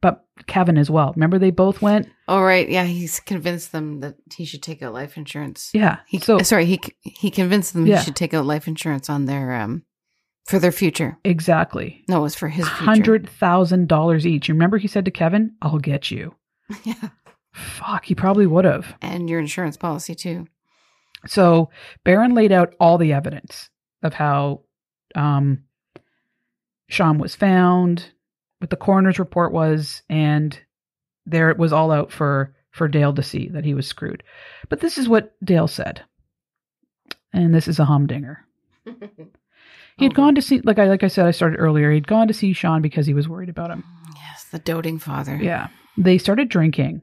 but Kevin as well. Remember, they both went. oh, right. Yeah. He's convinced them that he should take out life insurance. Yeah. He, so sorry, he he convinced them Yeah. he should take out life insurance on their um for their future. exactly. No, it was for his. Hundred thousand dollars each. You remember he said to Kevin, "I'll get you." Yeah, Fuck, he probably would have. and your insurance policy too. So Barron laid out all the evidence of how um, Sean was found, what the coroner's report was, and there it was all out for for Dale to see that he was screwed. But this is what Dale said, and this is a humdinger. He had Oh. gone to see, like I like I said, I started earlier. He'd gone to see Sean because he was worried about him. Yes, the doting father. Yeah. They started drinking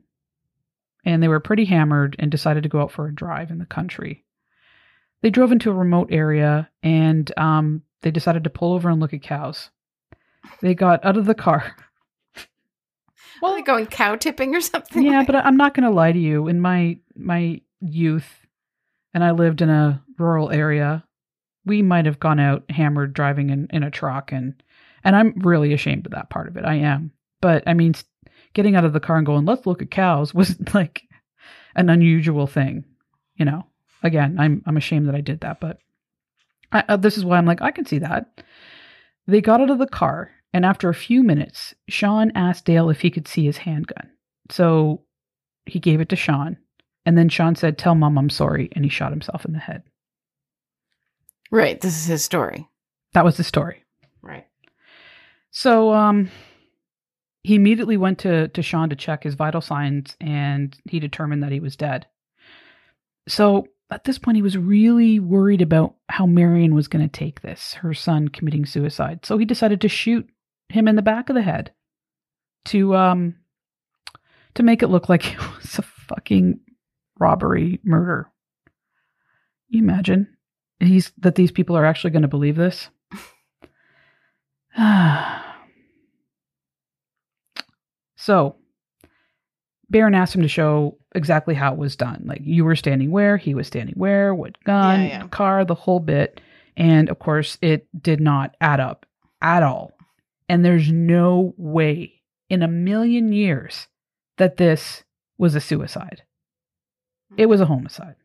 and they were pretty hammered and decided to go out for a drive in the country. They drove into a remote area and um, they decided to pull over and look at cows. They got out of the car. Well, they going cow tipping or something. Yeah, but I- I'm not going to lie to you. In my my youth, and I lived in a rural area, we might have gone out hammered driving in, in a truck, and and I'm really ashamed of that part of it. I am, but I mean, getting out of the car and going, let's look at cows, was like an unusual thing. You know, again, I'm I'm ashamed that I did that, but I, uh, this is why I'm like I can see that. They got out of the car, and after a few minutes, Sean asked Dale if he could see his handgun. So he gave it to Sean. And then Sean said, Tell mom I'm sorry. And he shot himself in the head. right. This is his story. That was the story. Right. So um, he immediately went to, to Sean to check his vital signs and he determined that he was dead. So at this point, he was really worried about how Marion was going to take this, her son committing suicide. So he decided to shoot him in the back of the head to um to make it look like it was a fucking robbery murder. You imagine he's that these people are actually going to believe this? so, Barron asked him to show exactly how it was done. Like you were standing where, he was standing where, what gun, Yeah, yeah. car, the whole bit. And of course, it did not add up at all. And there's no way in a million years that this was a suicide. It was a homicide.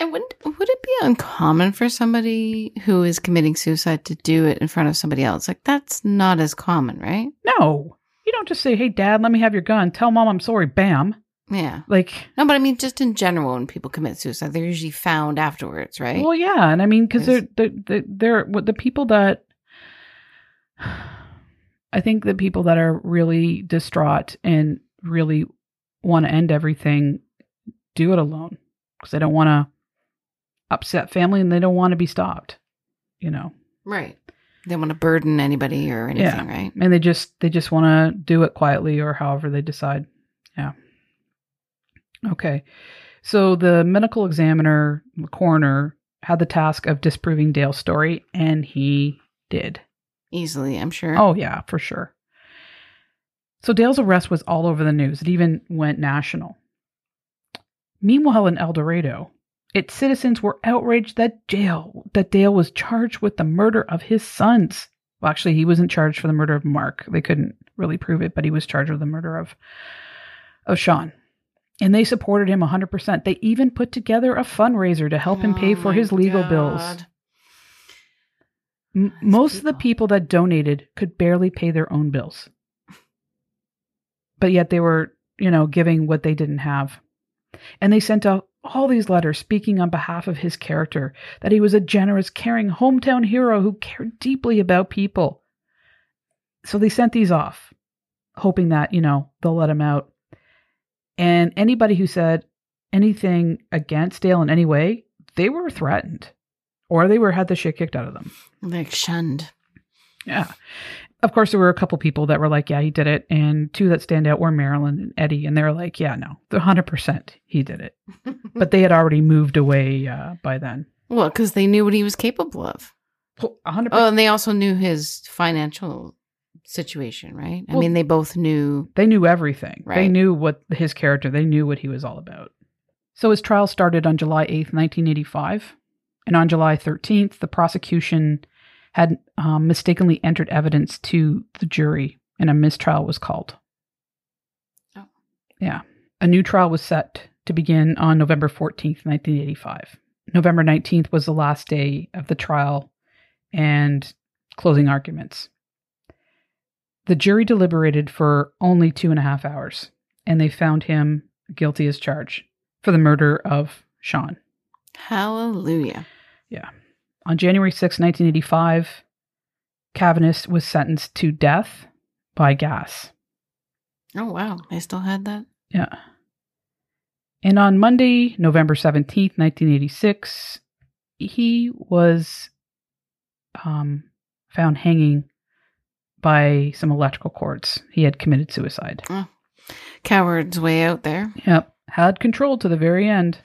And would would it be uncommon for somebody who is committing suicide to do it in front of somebody else? Like that's not as common, right? No, you don't just say, "Hey, Dad, let me have your gun." Tell Mom I'm sorry. Bam. Yeah. Like, No, but I mean, just in general, when people commit suicide, they're usually found afterwards, right? well, yeah, and I mean, because they're they're they're, they're what the people that. I think the people that are really distraught and really want to end everything do it alone because they don't want to upset family and they don't want to be stopped, you know. right. They don't want to burden anybody or anything, Yeah. right? and they just they just want to do it quietly or however they decide. Yeah. Okay. So the medical examiner the coroner had the task of disproving dale's story and he did. Easily, I'm sure. oh yeah for sure. So dale's arrest was all over the news. It even went national. Meanwhile in el dorado its citizens were outraged that dale that dale was charged with the murder of his sons well, actually, he wasn't charged for the murder of Mark. They couldn't really prove it, but he was charged with the murder of of Sean. And they supported him 100%. They even put together a fundraiser to help him pay Oh for his legal bills. M- most of the people. people that donated could barely pay their own bills. But yet they were, you know, giving what they didn't have. And they sent out all these letters speaking on behalf of his character, that he was a generous, caring hometown hero who cared deeply about people. So they sent these off, hoping that, you know, they'll let him out. And anybody who said anything against Dale in any way, they were threatened or they were had the shit kicked out of them. Like shunned. Yeah. Of course, there were a couple people that were like, yeah, he did it. And two that stand out were Marilyn and Eddie. And they were like, yeah, no, the 100% he did it. But they had already moved away uh, by then. well, because they knew what he was capable of. 100%. Oh, and they also knew his financial situation, right? I Well- mean, they both knew. They knew everything. Right? They knew what his character, they knew what he was all about. So his trial started on July 8th, 1985. And on July 13th, the prosecution had um, mistakenly entered evidence to the jury and a mistrial was called. Oh. Yeah. A new trial was set to begin on November 14th, 1985. November 19th was the last day of the trial and closing arguments. The jury deliberated for only two and a half hours, and they found him guilty as charged for the murder of Sean. Hallelujah. On January 6, 1985, Cavaness was sentenced to death by gas. Oh, wow. They still had that? Yeah. And on Monday, November 17th, 1986, he was um, found hanging by some electrical cords. He had committed suicide. Coward's way out there. Yep. Had control to the very end.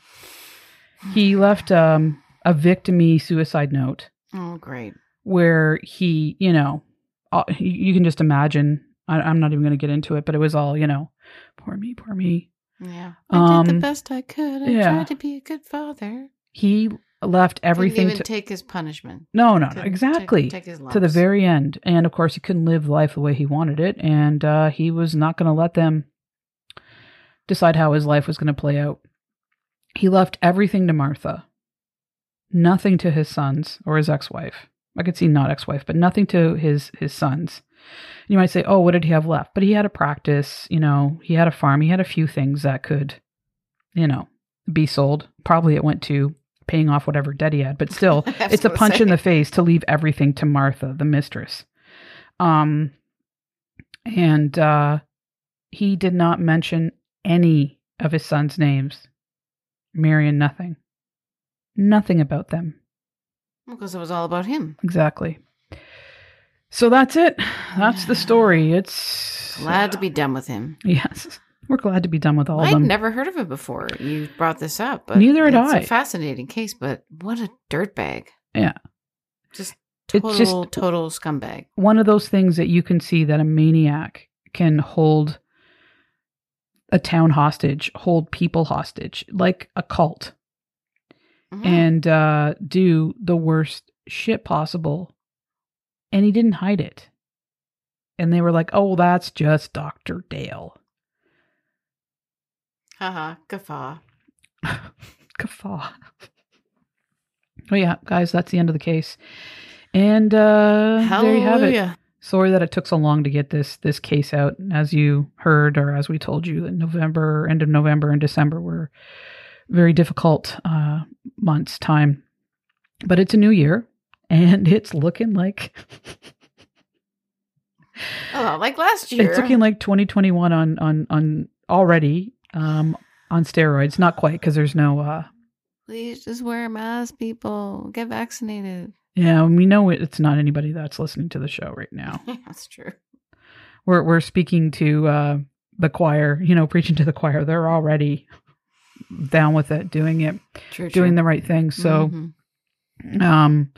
He left um, a victimy suicide note Oh, great. where he, you know, uh, you, you can just imagine. I, I'm not even going to get into it, but it was all, you know, poor me, poor me. Yeah. I did Um, the best I could. I yeah. tried to be a good father. He left everything Didn't even to. take his punishment. no, no, no, exactly. Take, take his to the very end. And of course, he couldn't live life the way he wanted it. And uh, he was not going to let them decide how his life was going to play out. He left everything to Martha, nothing to his sons or his ex wife. I could see not ex wife, but nothing to his, his sons. You might say, oh, what did he have left? But he had a practice, you know, he had a farm, he had a few things that could, you know, be sold. Probably it went to paying off whatever debt he had, but still, it's a punch in the face to leave everything to Martha, the mistress. Um, and uh, he did not mention any of his sons' names. Marion, nothing. Nothing about them. Because it was all about him. Exactly. So that's it. That's the story. It's Glad to be done with him. Yes, we're glad to be done with all of I'd them. never heard of it before. You brought this up, but Neither had I. it's fascinating case, but what a dirtbag. Yeah. Just It's total, just- total scumbag. one of those things that you can see that a maniac can hold a town hostage, hold people hostage, like a cult, Mhm. and uh, do the worst shit possible. And he didn't hide it. And they were like, oh, that's just Dr. Dale. Haha, guffaw. Guffaw. Oh yeah, guys, that's the end of the case. And uh there you have it. Sorry that it took so long to get this this case out. As you heard, or as we told you, that November, end of November and December were very difficult uh, months time. But it's a new year, and it's looking like Oh, like last year. it's looking like 2021 on on on already um, on steroids. Not quite because there's no. Uh, Please just wear a mask, people. Get vaccinated. yeah, we know it's not anybody that's listening to the show right now. That's true. we're we're speaking to uh, the choir, you know, preaching to the choir. They're already down with it, doing it, True. doing the right thing. So, Mhm. um,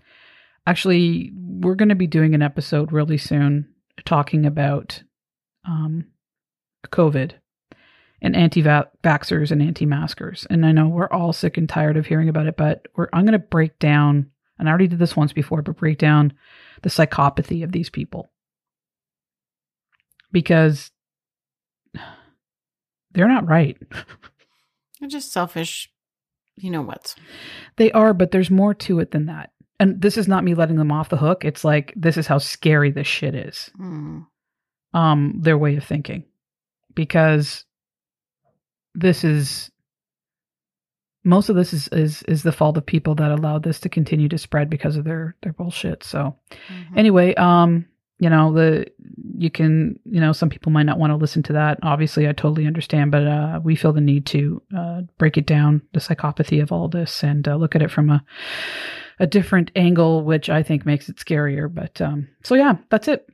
actually, we're going to be doing an episode really soon talking about um, COVID and anti-vaxxers and anti-maskers. And I know we're all sick and tired of hearing about it, but we're I'm going to break down. And I already did this once before, but break down the psychopathy of these people because they're not right. They're just selfish. You know what? They are, but there's more to it than that. And this is not me letting them off the hook. It's like this is how scary this shit is. Hmm. Um, their way of thinking, because this is most of this is is is the fault of people that allowed this to continue to spread because of their their bullshit. So Mhm. anyway, um, you know, the you can, you know, some people might not want to listen to that. Obviously, I totally understand, but uh, we feel the need to uh, break it down, the psychopathy of all this, and uh, look at it from a a different angle, which I think makes it scarier. But um, so yeah, that's it.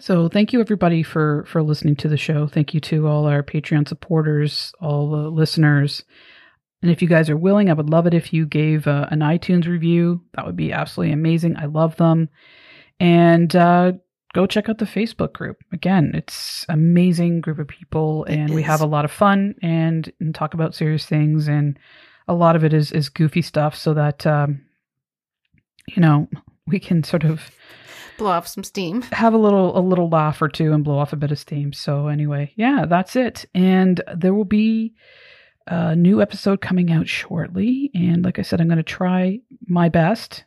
So thank you everybody for for listening to the show. Thank you to all our Patreon supporters, all the listeners. And if you guys are willing, I would love it if you gave uh, an iTunes review. That would be absolutely amazing. I love them. And uh, go check out the Facebook group. Again, it's amazing group of people, and we have a lot of fun and, and talk about serious things. And a lot of it is is goofy stuff, so that um, you know we can sort of Blow off some steam. have a little a little laugh or two and blow off a bit of steam. So anyway, yeah, that's it. And there will be a new episode coming out shortly. And like I said, I'm going to try my best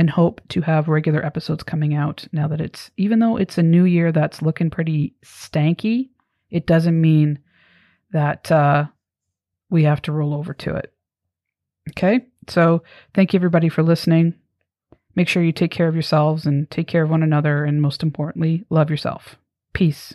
and hope to have regular episodes coming out now that it's even though it's a new year that's looking pretty stanky, it doesn't mean that uh, we have to roll over to it. Okay, so thank you everybody for listening. Make sure you take care of yourselves and take care of one another, and most importantly, love yourself. Peace.